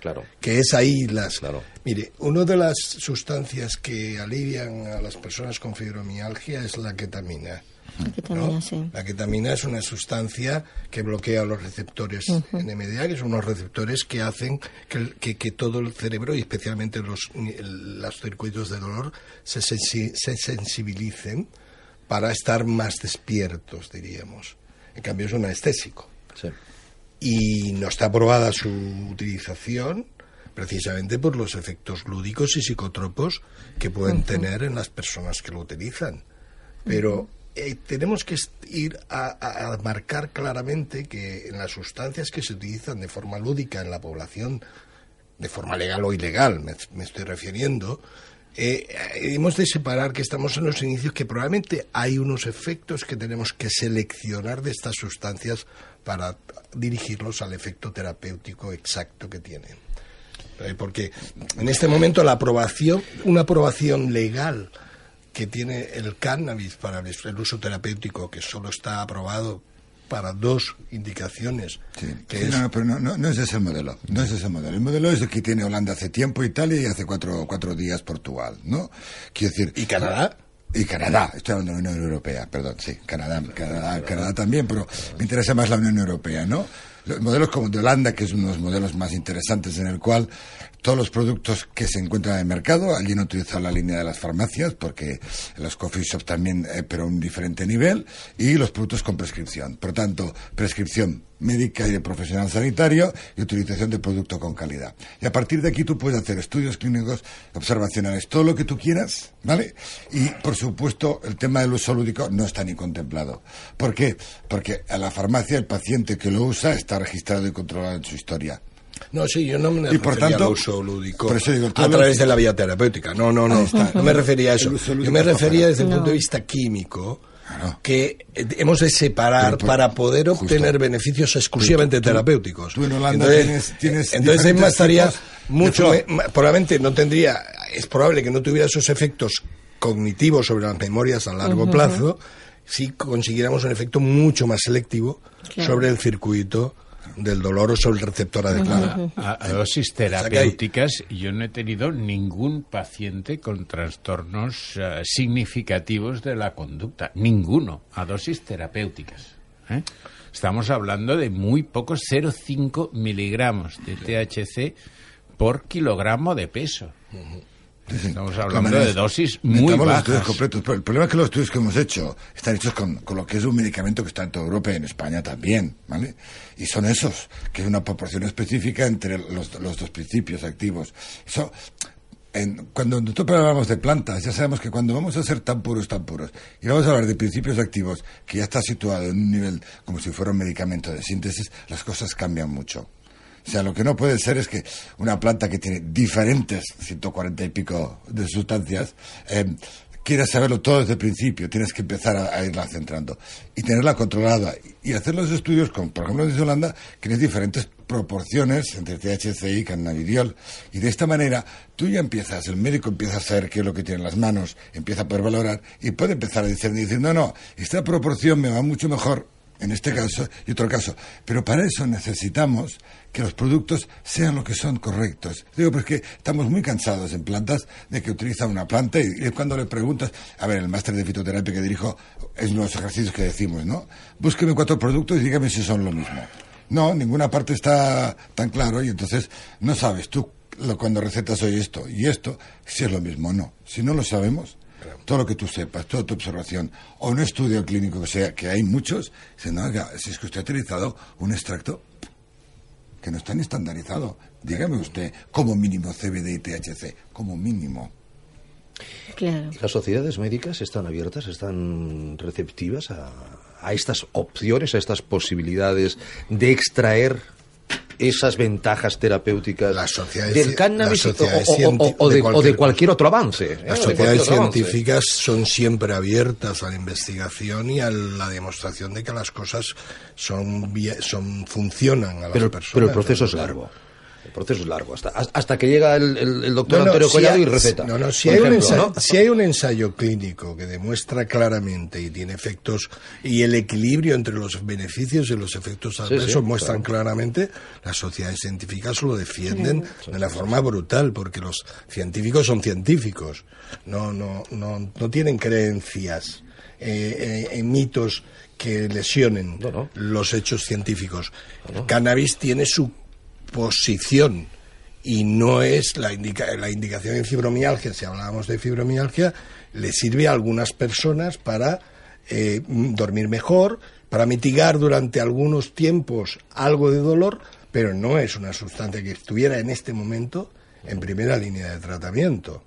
Speaker 1: Claro.
Speaker 4: que es ahí las...
Speaker 1: Claro.
Speaker 4: Mire, una de las sustancias que alivian a las personas con fibromialgia es la ketamina.
Speaker 2: La ketamina, sí.
Speaker 4: La ketamina es una sustancia que bloquea los receptores NMDA, que son unos receptores que hacen que, que, que todo el cerebro y especialmente los, los circuitos de dolor se, sensi- se sensibilicen para estar más despiertos, diríamos. En cambio es un anestésico
Speaker 1: Sí.
Speaker 4: Y no está aprobada su utilización precisamente por los efectos lúdicos y psicotropos que pueden tener en las personas que lo utilizan. Pero eh, tenemos que ir a, a- a marcar claramente que en las sustancias que se utilizan de forma lúdica en la población, de forma legal o ilegal, me, me estoy refiriendo, eh, eh, hemos de separar que estamos en los inicios, que probablemente hay unos efectos que tenemos que seleccionar de estas sustancias para dirigirlos al efecto terapéutico exacto que tienen. Eh, Porque en este momento la aprobación, una aprobación legal que tiene el cannabis para el el uso terapéutico, que solo está aprobado para dos indicaciones,
Speaker 5: Sí,
Speaker 4: que
Speaker 5: sí,
Speaker 4: es
Speaker 5: no, pero no, no, no es ese el modelo. No es ese el modelo. El modelo es el que tiene Holanda hace tiempo, Italia y hace cuatro, cuatro días Portugal, ¿no? Quiero decir...
Speaker 4: ¿Y Canadá?
Speaker 5: Y Canadá, estoy hablando de la Unión Europea, perdón, sí, Canadá, Canadá, Canadá también, pero me interesa más la Unión Europea, ¿no? Los modelos como de Holanda, que es uno de los modelos más interesantes en el cual todos los productos que se encuentran en el mercado, allí no utilizan la línea de las farmacias, porque los coffee shops también, eh, pero a un diferente nivel, y los productos con prescripción. Por tanto, prescripción médica y de profesional sanitario y utilización de producto con calidad. Y a partir de aquí tú puedes hacer estudios clínicos, observacionales, todo lo que tú quieras, ¿vale? Y por supuesto el tema del uso lúdico no está ni contemplado. ¿Por qué? Porque a la farmacia el paciente que lo usa está registrado y controlado en su historia.
Speaker 4: No, sí, yo no me
Speaker 5: Y por tanto,
Speaker 4: al uso lúdico
Speaker 5: por eso digo, todo
Speaker 4: a través de la vía terapéutica. No, no, no.
Speaker 5: Ahí está.
Speaker 4: No me refería a eso. Yo me refería desde el punto de vista químico
Speaker 5: Claro.
Speaker 4: que eh, hemos de separar para poder
Speaker 5: justo.
Speaker 4: obtener beneficios exclusivamente
Speaker 5: Tú- tú-
Speaker 4: terapéuticos.
Speaker 5: tú en Holanda
Speaker 4: entonces,
Speaker 5: tienes- tienes
Speaker 4: entonces
Speaker 5: diferentes
Speaker 4: Emma estaría mucho, me- probablemente no tendría, es probable que no tuviera esos efectos cognitivos sobre las memorias a largo plazo si consiguiéramos un efecto mucho más selectivo
Speaker 2: Claro.
Speaker 4: sobre el circuito del dolor o sobre el receptor adecuado.
Speaker 3: A, a dosis terapéuticas, yo no he tenido ningún paciente con trastornos eh, significativos de la conducta. Ninguno. A dosis terapéuticas. ¿eh? Estamos hablando de muy pocos, 0,5 miligramos de THC por kilogramo de peso. Estamos hablando de dosis muy
Speaker 5: necesitamos los estudios
Speaker 3: bajas.
Speaker 5: completos, pero el problema es que los estudios que hemos hecho están hechos con, con lo que es un medicamento que está en toda Europa y en España también, ¿vale? Y son esos, que es una proporción específica entre los, los dos principios activos. Eso, en- cuando nosotros hablamos de plantas, ya sabemos que cuando vamos a ser tan puros, tan puros, y vamos a hablar de principios activos que ya está situado en un nivel como si fuera un medicamento de síntesis, las cosas cambian mucho. O sea, lo que no puede ser es que una planta que tiene diferentes 140 y pico de sustancias, eh, quieras saberlo todo desde el principio, tienes que empezar a, a irla centrando y tenerla controlada y hacer los estudios con, por ejemplo, desde Holanda, que tienes diferentes proporciones entre THC y cannabidiol. Y de esta manera tú ya empiezas, el médico empieza a saber qué es lo que tiene en las manos, empieza a poder valorar y puede empezar a decir, no, no, esta proporción me va mucho mejor en este caso y otro caso. Pero para eso necesitamos que los productos sean lo que son correctos. Digo, porque estamos muy cansados en plantas de que utilizan una planta y, cuando le preguntas, a ver, el máster de fitoterapia que dirijo es los ejercicios que decimos, ¿no? Búsqueme cuatro productos y dígame si son lo mismo. No, ninguna parte está tan claro y entonces no sabes tú cuando recetas hoy esto y esto, si es lo mismo o no. Si no lo sabemos, todo lo que tú sepas, toda tu observación, o un estudio clínico que sea, que hay muchos, dicen, no, oiga, si es que usted ha utilizado un extracto que no está ni estandarizado. Dígame usted, como mínimo CBD y THC, como mínimo.
Speaker 2: Claro.
Speaker 1: ¿Las sociedades médicas están abiertas, están receptivas a, a estas opciones, a estas posibilidades de extraer esas ventajas terapéuticas del cannabis o- o,
Speaker 4: sociedades
Speaker 1: o- o-
Speaker 4: cienti-
Speaker 1: o de,
Speaker 4: cualquier
Speaker 1: cualquier otro avance? ¿eh?
Speaker 4: Las sociedades científicas son siempre abiertas a la investigación y a la demostración de que las cosas son, son funcionan a las
Speaker 1: Pero,
Speaker 4: personas.
Speaker 1: pero el proceso es largo. El proceso es largo. Hasta, hasta que llega el, el- el doctor
Speaker 4: No, no,
Speaker 1: Antonio
Speaker 4: si
Speaker 1: Collado
Speaker 4: hay-
Speaker 1: y receta.
Speaker 4: No, no, si hay, un
Speaker 1: ejemplo,
Speaker 4: ensayo,
Speaker 1: ¿no?
Speaker 4: si hay un ensayo clínico que demuestra claramente y tiene efectos y el equilibrio entre los beneficios y los efectos adversos
Speaker 1: sí,
Speaker 4: muestran claramente, las sociedades científicas lo defienden de la forma brutal, porque los científicos son científicos, no, no, no, no tienen creencias eh, eh, en mitos que lesionen
Speaker 1: No, no.
Speaker 4: los hechos científicos. El cannabis tiene su posición y no es la, indica- la indicación en fibromialgia, si hablábamos de fibromialgia, le sirve a algunas personas para eh, dormir mejor, para mitigar durante algunos tiempos algo de dolor, pero no es una sustancia que estuviera en este momento en primera línea de tratamiento.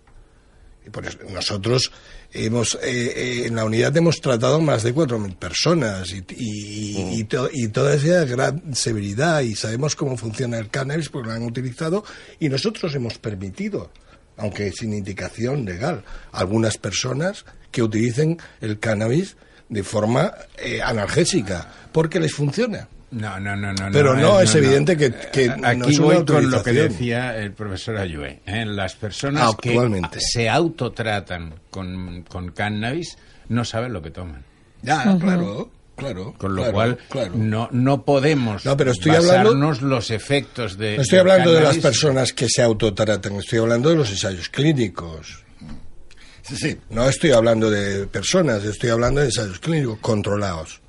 Speaker 4: Y por eso nosotros hemos, eh, eh, en la unidad hemos tratado más de 4.000 personas y, y, y, to- y todas ellas de gran severidad y sabemos cómo funciona el cannabis porque lo han utilizado y nosotros hemos permitido, aunque sin indicación legal, algunas personas que utilicen el cannabis de forma eh, analgésica porque les funciona.
Speaker 3: No, no, no, no.
Speaker 4: Pero no, es evidente que- que
Speaker 3: Eh,
Speaker 4: no
Speaker 3: Aquí voy con lo que decía el profesor Ayue. ¿eh? Las personas
Speaker 4: Ah, Actualmente.
Speaker 3: que se autotratan con, con cannabis no saben lo que toman.
Speaker 4: Ya, claro, claro.
Speaker 3: Con lo
Speaker 4: claro,
Speaker 3: cual,
Speaker 4: claro.
Speaker 3: no, no podemos
Speaker 4: No, pero estoy hablando-
Speaker 3: los efectos de.
Speaker 4: No estoy hablando de las personas que se autotratan, estoy hablando de los ensayos clínicos.
Speaker 5: Sí, sí.
Speaker 4: No estoy hablando de personas, estoy hablando de ensayos clínicos controlados.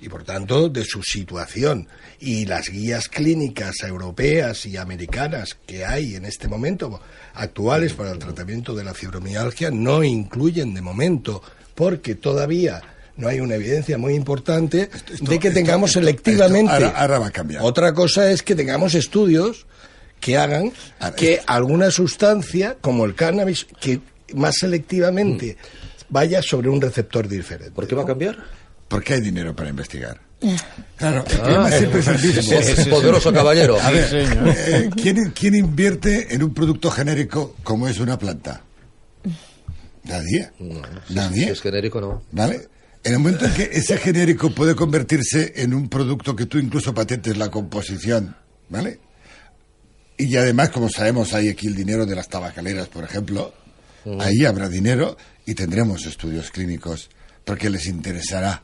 Speaker 4: Y por tanto, de su situación. Y las guías clínicas europeas y americanas que hay en este momento, actuales para el tratamiento de la fibromialgia, no incluyen de momento, porque todavía no hay una evidencia muy importante
Speaker 5: esto-
Speaker 4: de que
Speaker 5: esto-
Speaker 4: tengamos
Speaker 5: esto-
Speaker 4: selectivamente.
Speaker 5: esto ahora- ahora va a cambiar.
Speaker 4: Otra cosa es que tengamos estudios que hagan
Speaker 5: Ahora,
Speaker 4: que
Speaker 5: esto-
Speaker 4: alguna sustancia, como el cannabis, que más selectivamente vaya sobre un receptor diferente.
Speaker 1: ¿Por qué va a cambiar?
Speaker 5: Porque hay dinero para investigar. Claro, el problema siempre es el mismo.
Speaker 1: Es poderoso caballero.
Speaker 5: A ver,
Speaker 3: señor.
Speaker 5: eh, ¿quién, quién invierte en un producto genérico como es una planta? Nadie.
Speaker 1: Si
Speaker 5: Nadie.
Speaker 1: es genérico, no.
Speaker 5: ¿Vale? En el momento en que ese genérico puede convertirse en un producto que tú incluso patentes la composición, ¿vale? Y además, como sabemos, hay aquí el dinero de las tabacaleras, por ejemplo. Ahí habrá dinero y tendremos estudios clínicos porque les interesará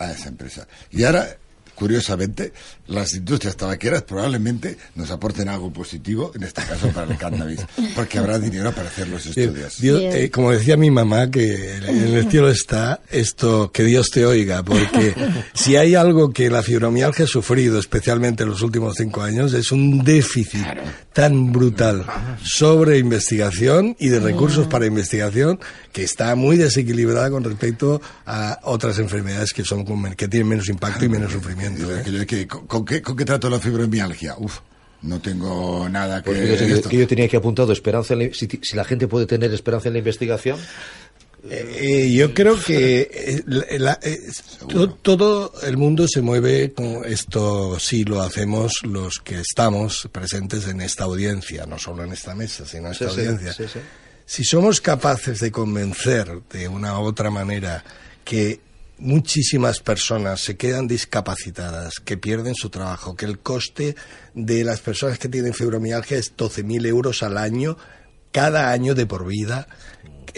Speaker 5: a esa empresa. Y ahora, curiosamente, las industrias tabaqueras probablemente nos aporten algo positivo, en este caso para el cannabis, porque habrá dinero para hacer los estudios.
Speaker 4: Dios- eh, como decía mi mamá, que en el cielo está esto, que Dios te oiga, porque si hay algo que la fibromialgia ha sufrido, especialmente en los últimos cinco años, es un déficit tan brutal sobre investigación y de recursos para investigación que está muy desequilibrada con respecto a otras enfermedades que son con men- que tienen menos impacto y menos sufrimiento. ¿Eh?
Speaker 5: Que yo- que- ¿con, qué, ¿Con qué trato la fibromialgia? Uf, no tengo nada que...
Speaker 1: Porque yo, que yo tenía aquí apuntado esperanza en la- si, si la gente puede tener esperanza en la investigación.
Speaker 4: Eh, yo creo que eh, la- la- eh, to- todo el mundo se mueve con esto, sí lo hacemos los que estamos presentes en esta audiencia, no solo en esta mesa, sino en esta
Speaker 1: Sí, sí,
Speaker 4: audiencia.
Speaker 1: sí, sí.
Speaker 4: Si somos capaces de convencer de una u otra manera que muchísimas personas se quedan discapacitadas, que pierden su trabajo, que el coste de las personas que tienen fibromialgia es 12.000 euros al año, cada año de por vida,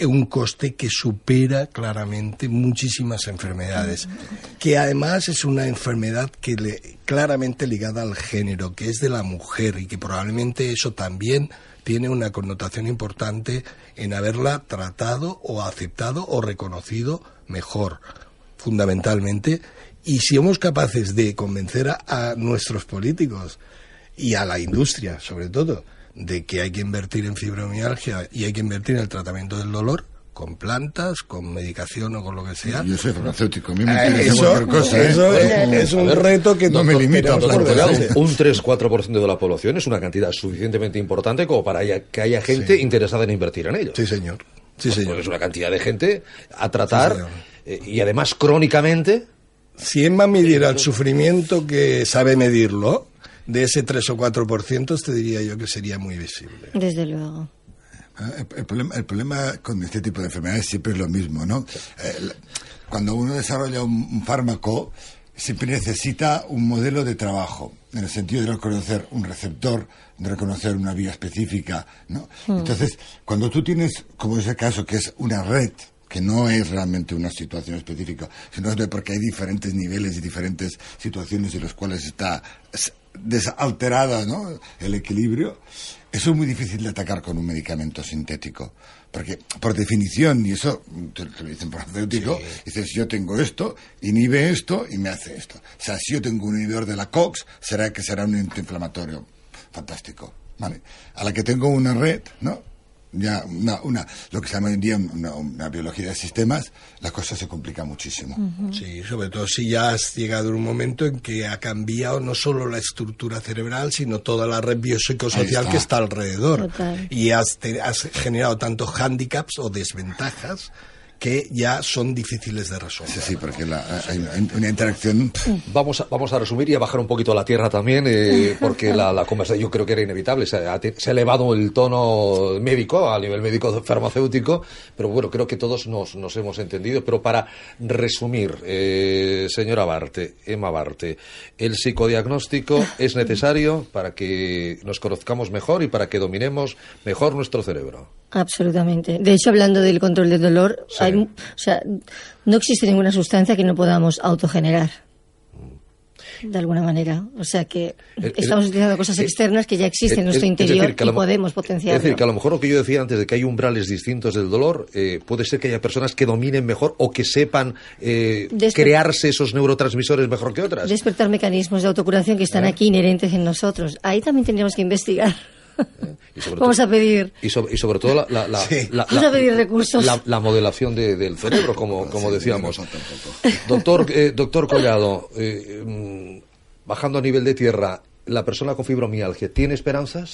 Speaker 4: un coste que supera claramente muchísimas enfermedades, que además es una enfermedad que le, claramente ligada al género, que es de la mujer y que probablemente eso también tiene una connotación importante en haberla tratado o aceptado o reconocido mejor, fundamentalmente. Y si somos capaces de convencer a, a nuestros políticos y a la industria, sobre todo, de que hay que invertir en fibromialgia y hay que invertir en el tratamiento del dolor, con plantas, con medicación o con lo que sea.
Speaker 5: Yo soy farmacéutico, a mí me
Speaker 4: Eh, eso,
Speaker 5: cualquier cosa, ¿eh?
Speaker 4: eso es,
Speaker 1: Eh,
Speaker 4: es un
Speaker 1: ver,
Speaker 4: reto que
Speaker 5: no me
Speaker 4: nosotros
Speaker 5: limito a
Speaker 4: tenemos por
Speaker 5: plantear.
Speaker 4: delante.
Speaker 1: Un 3-4% de la población es una cantidad suficientemente importante como para haya- que haya gente interesada en invertir en ello.
Speaker 4: Sí, señor. Sí,
Speaker 1: Porque
Speaker 4: señor.
Speaker 1: es una cantidad de gente a tratar
Speaker 4: Sí, señor.
Speaker 1: Eh, y además crónicamente.
Speaker 4: Si Emma midiera el sufrimiento que sabe medirlo, de ese 3 o 4%, te diría yo que sería muy visible.
Speaker 2: Desde luego.
Speaker 5: Ah, El, el problema, el problema con este tipo de enfermedades siempre es lo mismo, ¿no? Eh, cuando uno desarrolla un, un fármaco, siempre necesita un modelo de trabajo, en el sentido de reconocer un receptor, de reconocer una vía específica, ¿no? Entonces, cuando tú tienes, como es el caso, que es una red, que no es realmente una situación específica, sino es de porque hay diferentes niveles y diferentes situaciones en las cuales está desalterada ¿no? el equilibrio, Eso es muy difícil de atacar con un medicamento sintético. Porque, por definición, y eso te, lo dicen farmacéutico, dices, yo tengo esto, inhibe esto y me hace esto. O sea, si yo tengo un inhibidor de la COX, será que será un antiinflamatorio. Fantástico. ¿Vale? A la que tengo una red, ¿no? Ya una, una, lo que se llama hoy en día una, biología de sistemas, la cosa se complica muchísimo.
Speaker 4: Sí, sobre todo si ya has llegado en un momento en que ha cambiado no solo la estructura cerebral, sino toda la red biopsicosocial que está alrededor. Y has, has generado tantos hándicaps o desventajas que ya son difíciles de resolver.
Speaker 5: Sí, sí, porque hay, una interacción.
Speaker 1: Vamos a, vamos a resumir y a bajar un poquito a la tierra también, eh, porque la, la, conversación yo creo que era inevitable. Se ha, elevado el tono médico, a nivel médico farmacéutico, pero bueno, creo que todos nos, nos hemos entendido. Pero para resumir, eh, señora Barte, Emma Barte, el psicodiagnóstico es necesario para que nos conozcamos mejor y para que dominemos mejor nuestro cerebro.
Speaker 2: Absolutamente. De hecho, hablando del control del dolor, o sea, no existe ninguna sustancia que no podamos autogenerar. De alguna manera. O sea que estamos utilizando cosas externas que ya existen en nuestro interior y podemos potenciar.
Speaker 1: Es decir, que a lo mejor lo que yo decía antes de que hay umbrales distintos del dolor, eh, puede ser que haya personas que dominen mejor o que sepan eh, crearse esos neurotransmisores mejor que otras.
Speaker 2: Despertar mecanismos de autocuración que están ¿Eh? aquí inherentes en nosotros. Ahí también tendríamos que investigar. Vamos a pedir.
Speaker 1: Y sobre, todo la, la,
Speaker 2: Vamos a pedir recursos.
Speaker 1: La, modelación del cerebro, como, como decíamos. Doctor, eh, doctor Collado, eh, mm, bajando a nivel de tierra, ¿la persona con fibromialgia tiene esperanzas?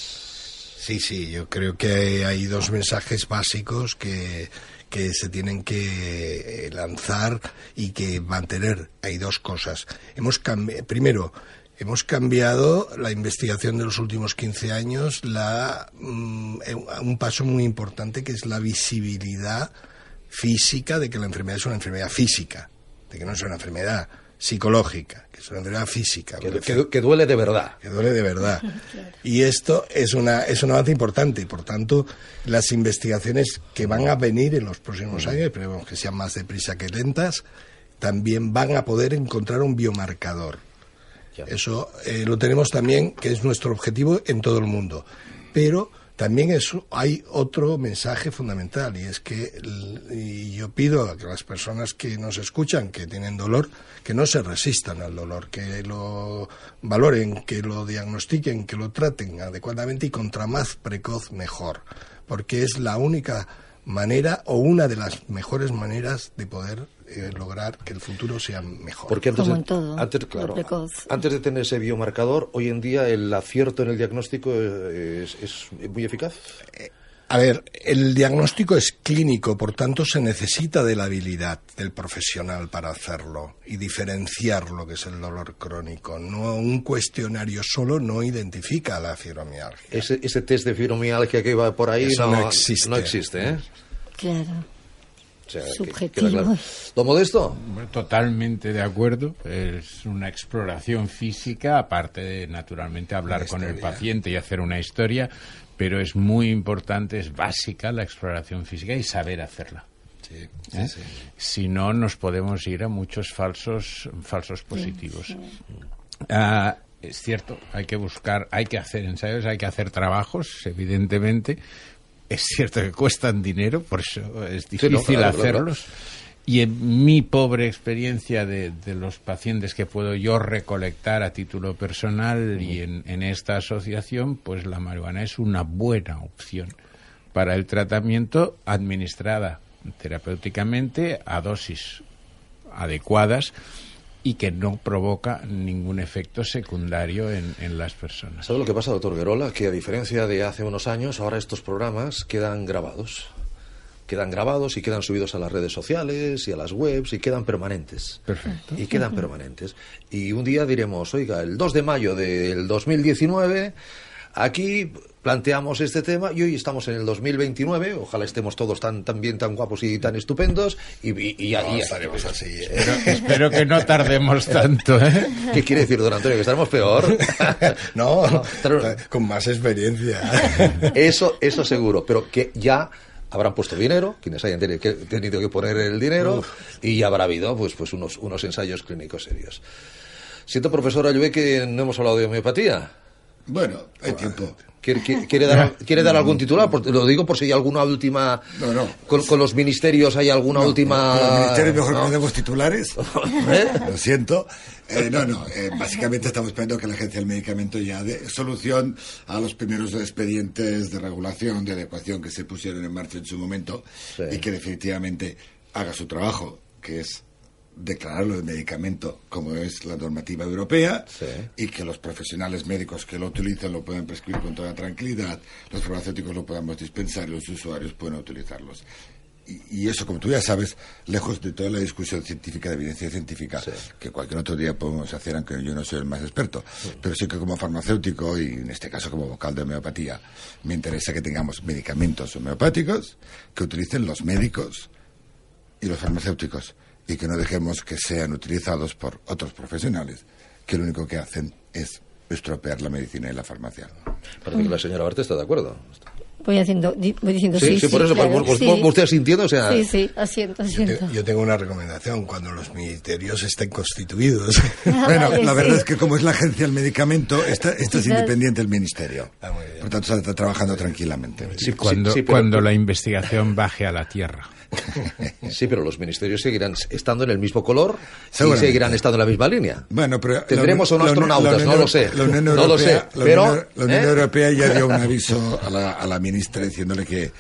Speaker 4: Sí, sí, yo creo que hay dos mensajes básicos que, que se tienen que eh, lanzar y que mantener. Hay dos cosas. Hemos primero, Hemos cambiado la investigación de los últimos 15 años, la, mm, un paso muy importante que es la visibilidad física de que la enfermedad es una enfermedad física, de que no es una enfermedad psicológica, que es una enfermedad física.
Speaker 1: Que, duele de verdad.
Speaker 4: Que duele de verdad. Y esto es, una, es un avance importante y, por tanto, las investigaciones que van a venir en los próximos años, esperemos que sean más deprisa que lentas, también van a poder encontrar un biomarcador eso eh, lo tenemos también, que es nuestro objetivo en todo el mundo. Pero también hay otro mensaje fundamental y es que y yo pido a que las personas que nos escuchan, que tienen dolor, que no se resistan al dolor, que lo valoren, que lo diagnostiquen, que lo traten adecuadamente y contra más precoz mejor, porque es la única manera o una de las mejores maneras de poder eh, lograr que el futuro sea mejor.
Speaker 1: Porque antes, de, antes, de tener ese biomarcador, hoy en día el acierto en el diagnóstico es, muy eficaz.
Speaker 4: Eh, a ver, el diagnóstico es clínico, por tanto se necesita de la habilidad del profesional para hacerlo y diferenciar lo que es el dolor crónico. No un cuestionario solo no identifica la fibromialgia.
Speaker 1: Ese, ese test de fibromialgia que va por ahí no, existe. No existe, ¿eh?
Speaker 2: Claro. Subjetivo.
Speaker 1: Modesto?
Speaker 3: Totalmente de acuerdo. Es una exploración física, aparte de naturalmente hablar con el paciente y hacer una historia, pero es muy importante, es básica la exploración física y saber hacerla. ¿Eh? Si no, nos podemos ir a muchos falsos, falsos positivos. Ah, es cierto, hay que buscar, hay que hacer ensayos, hay que hacer trabajos, evidentemente, es cierto que cuestan dinero, por eso es difícil hacerlos. Y en mi pobre experiencia de, los pacientes que puedo yo recolectar a título personal y en, esta asociación, pues la marihuana es una buena opción para el tratamiento administrada terapéuticamente a dosis adecuadas y que no provoca ningún efecto secundario en, en, las personas.
Speaker 1: ¿Sabe lo que pasa, doctor Guerola? Que a diferencia de hace unos años, ahora estos programas quedan grabados. Quedan grabados y quedan subidos a las redes sociales y a las webs y quedan permanentes.
Speaker 3: Perfecto.
Speaker 1: Y quedan permanentes. Y un día diremos, oiga, el 2 de mayo del 2019 Aquí planteamos este tema y hoy estamos en el 2029, ojalá estemos todos tan, tan bien, tan guapos y tan estupendos y, y, ahí
Speaker 4: estaremos así. ¿eh?
Speaker 3: Espero, que no tardemos tanto. ¿eh?
Speaker 1: ¿Qué quiere decir, don Antonio? ¿Que estaremos peor?
Speaker 4: no, con más experiencia.
Speaker 1: Eso, eso seguro, pero que ya habrán puesto dinero, quienes hayan tenido que poner el dinero, y ya habrá habido pues, pues unos, unos ensayos clínicos serios. Siento, profesora Lluve, que no hemos hablado de homeopatía.
Speaker 5: Bueno, hay tiempo.
Speaker 1: ¿Quiere, dar, quiere dar algún titular? Lo digo por si hay alguna última...
Speaker 5: No, no.
Speaker 1: Con, con los ministerios hay alguna última...
Speaker 5: Con los ministerios mejor que no demos titulares.
Speaker 1: ¿Eh?
Speaker 5: Lo siento. Eh, no, no. eh, básicamente estamos esperando que la Agencia del Medicamento ya dé solución a los primeros expedientes de regulación, de adecuación que se pusieron en marcha en su momento
Speaker 1: Sí.
Speaker 5: y que definitivamente haga su trabajo, que es declararlo de medicamento como es la normativa europea
Speaker 1: Sí.
Speaker 5: y que los profesionales médicos que lo utilizan lo puedan prescribir con toda tranquilidad, los farmacéuticos lo podamos dispensar y los usuarios puedan utilizarlos. Y, y eso, como tú ya sabes, lejos de toda la discusión científica, de evidencia científica, que cualquier otro día podemos hacer, aunque yo no soy el más experto, pero sí que como farmacéutico y en este caso como vocal de homeopatía, me interesa que tengamos medicamentos homeopáticos que utilicen los médicos y los farmacéuticos y que no dejemos que sean utilizados por otros profesionales que lo único que hacen es estropear la medicina y la farmacia.
Speaker 1: Parece que la señora Barte está de acuerdo.
Speaker 2: Voy haciendo, voy diciendo
Speaker 1: Sí,
Speaker 2: sí.
Speaker 1: sí, por eso,
Speaker 2: claro,
Speaker 1: por- por-
Speaker 2: sí.
Speaker 1: por- usted sintiendo, o sea...
Speaker 2: Sí, sí, asiento,
Speaker 4: Yo,
Speaker 2: asiento.
Speaker 4: te- yo tengo una recomendación, cuando los ministerios estén constituidos.
Speaker 5: Bueno,
Speaker 2: vale,
Speaker 5: la
Speaker 2: sí.
Speaker 5: verdad es que como es la agencia del medicamento, esta, esta es independiente del ministerio.
Speaker 4: Ah, muy bien.
Speaker 5: Por tanto, está trabajando tranquilamente.
Speaker 1: Sí,
Speaker 3: cuando,
Speaker 1: sí, pero-
Speaker 3: cuando la investigación baje a la tierra.
Speaker 1: Sí, pero los ministerios seguirán estando en el mismo color y seguirán estando en la misma línea.
Speaker 5: Bueno, pero
Speaker 1: Tendremos
Speaker 5: la
Speaker 1: o no
Speaker 5: la
Speaker 1: astronautas,
Speaker 5: la
Speaker 1: no lo sé.
Speaker 5: La Unión
Speaker 1: No lo
Speaker 5: Europea,
Speaker 1: sé,
Speaker 5: la
Speaker 1: pero,
Speaker 5: Unión, la Unión
Speaker 1: ¿eh?
Speaker 5: Europea ya dio un aviso a la, a la ministra diciéndole que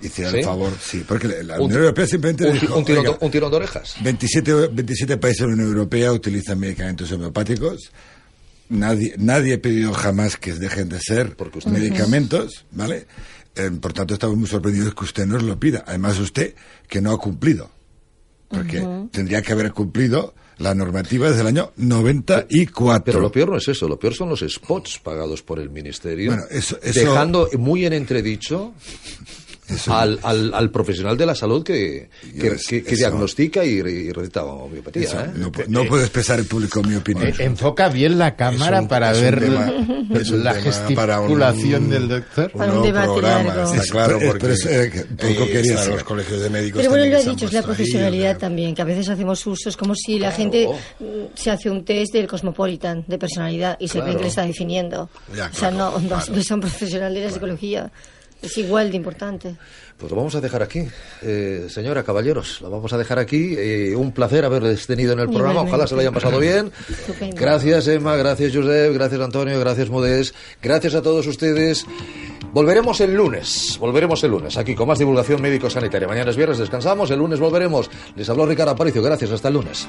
Speaker 5: hiciera
Speaker 1: ¿Sí?
Speaker 5: el favor. Sí, porque la
Speaker 1: Un-
Speaker 5: Unión Europea simplemente
Speaker 1: un,
Speaker 5: dijo,
Speaker 1: un tirón,
Speaker 5: "Oiga,
Speaker 1: un tirón de orejas.
Speaker 5: 27, 27 países de la Unión Europea utilizan medicamentos homeopáticos. Nadie, nadie ha pedido jamás que dejen de ser
Speaker 1: Porque
Speaker 5: medicamentos, ¿vale? Eh, por tanto, estamos muy sorprendidos que usted nos lo pida. Además, usted que no ha cumplido. Porque tendría que haber cumplido la normativa desde el año 94.
Speaker 1: Pero lo peor no es eso, lo peor son los spots pagados por el ministerio,
Speaker 5: Bueno, eso- eso-
Speaker 1: dejando muy en entredicho
Speaker 5: Eso-
Speaker 1: al, al, al profesional de la salud que, que,
Speaker 5: es-
Speaker 1: que- que
Speaker 5: eso-
Speaker 1: diagnostica y, y receta homeopatía.
Speaker 5: Eso,
Speaker 1: ¿eh?
Speaker 5: no, no puedo expresar en público mi opinión.
Speaker 3: Eh, enfoca bien la cámara
Speaker 4: un-
Speaker 3: para ver
Speaker 4: tema-
Speaker 3: la
Speaker 4: tema para un-
Speaker 3: gesticulación del doctor.
Speaker 2: Para un debate
Speaker 4: programa,
Speaker 2: largo.
Speaker 4: está
Speaker 5: Es-
Speaker 4: claro,
Speaker 5: pero-
Speaker 4: porque
Speaker 5: eh, que poco quería
Speaker 4: los colegios de médicos
Speaker 2: Pero bueno, lo ha dicho, es la
Speaker 4: ahí,
Speaker 2: profesionalidad también, que a veces hacemos usos como si la gente mm, se hace un test del Cosmopolitan de personalidad y se
Speaker 1: Claro.
Speaker 2: cree que le está definiendo.
Speaker 4: Ya,
Speaker 2: o sea, no, no son profesionales de la psicología. Es igual de importante.
Speaker 1: Pues lo vamos a dejar aquí. Eh, señora, caballeros, lo vamos a dejar aquí. Eh, un placer haberles tenido en el programa.
Speaker 2: Igualmente.
Speaker 1: Ojalá se lo hayan pasado bien.
Speaker 2: Estupendo.
Speaker 1: Gracias, Emma. Gracias, Josep. Gracias, Antonio. Gracias, Modés. Gracias a todos ustedes. Volveremos el lunes. Volveremos el lunes aquí con más divulgación médico-sanitaria. Mañana es viernes, descansamos. El lunes volveremos. Les habló Ricardo Aparicio. Gracias. Hasta el lunes.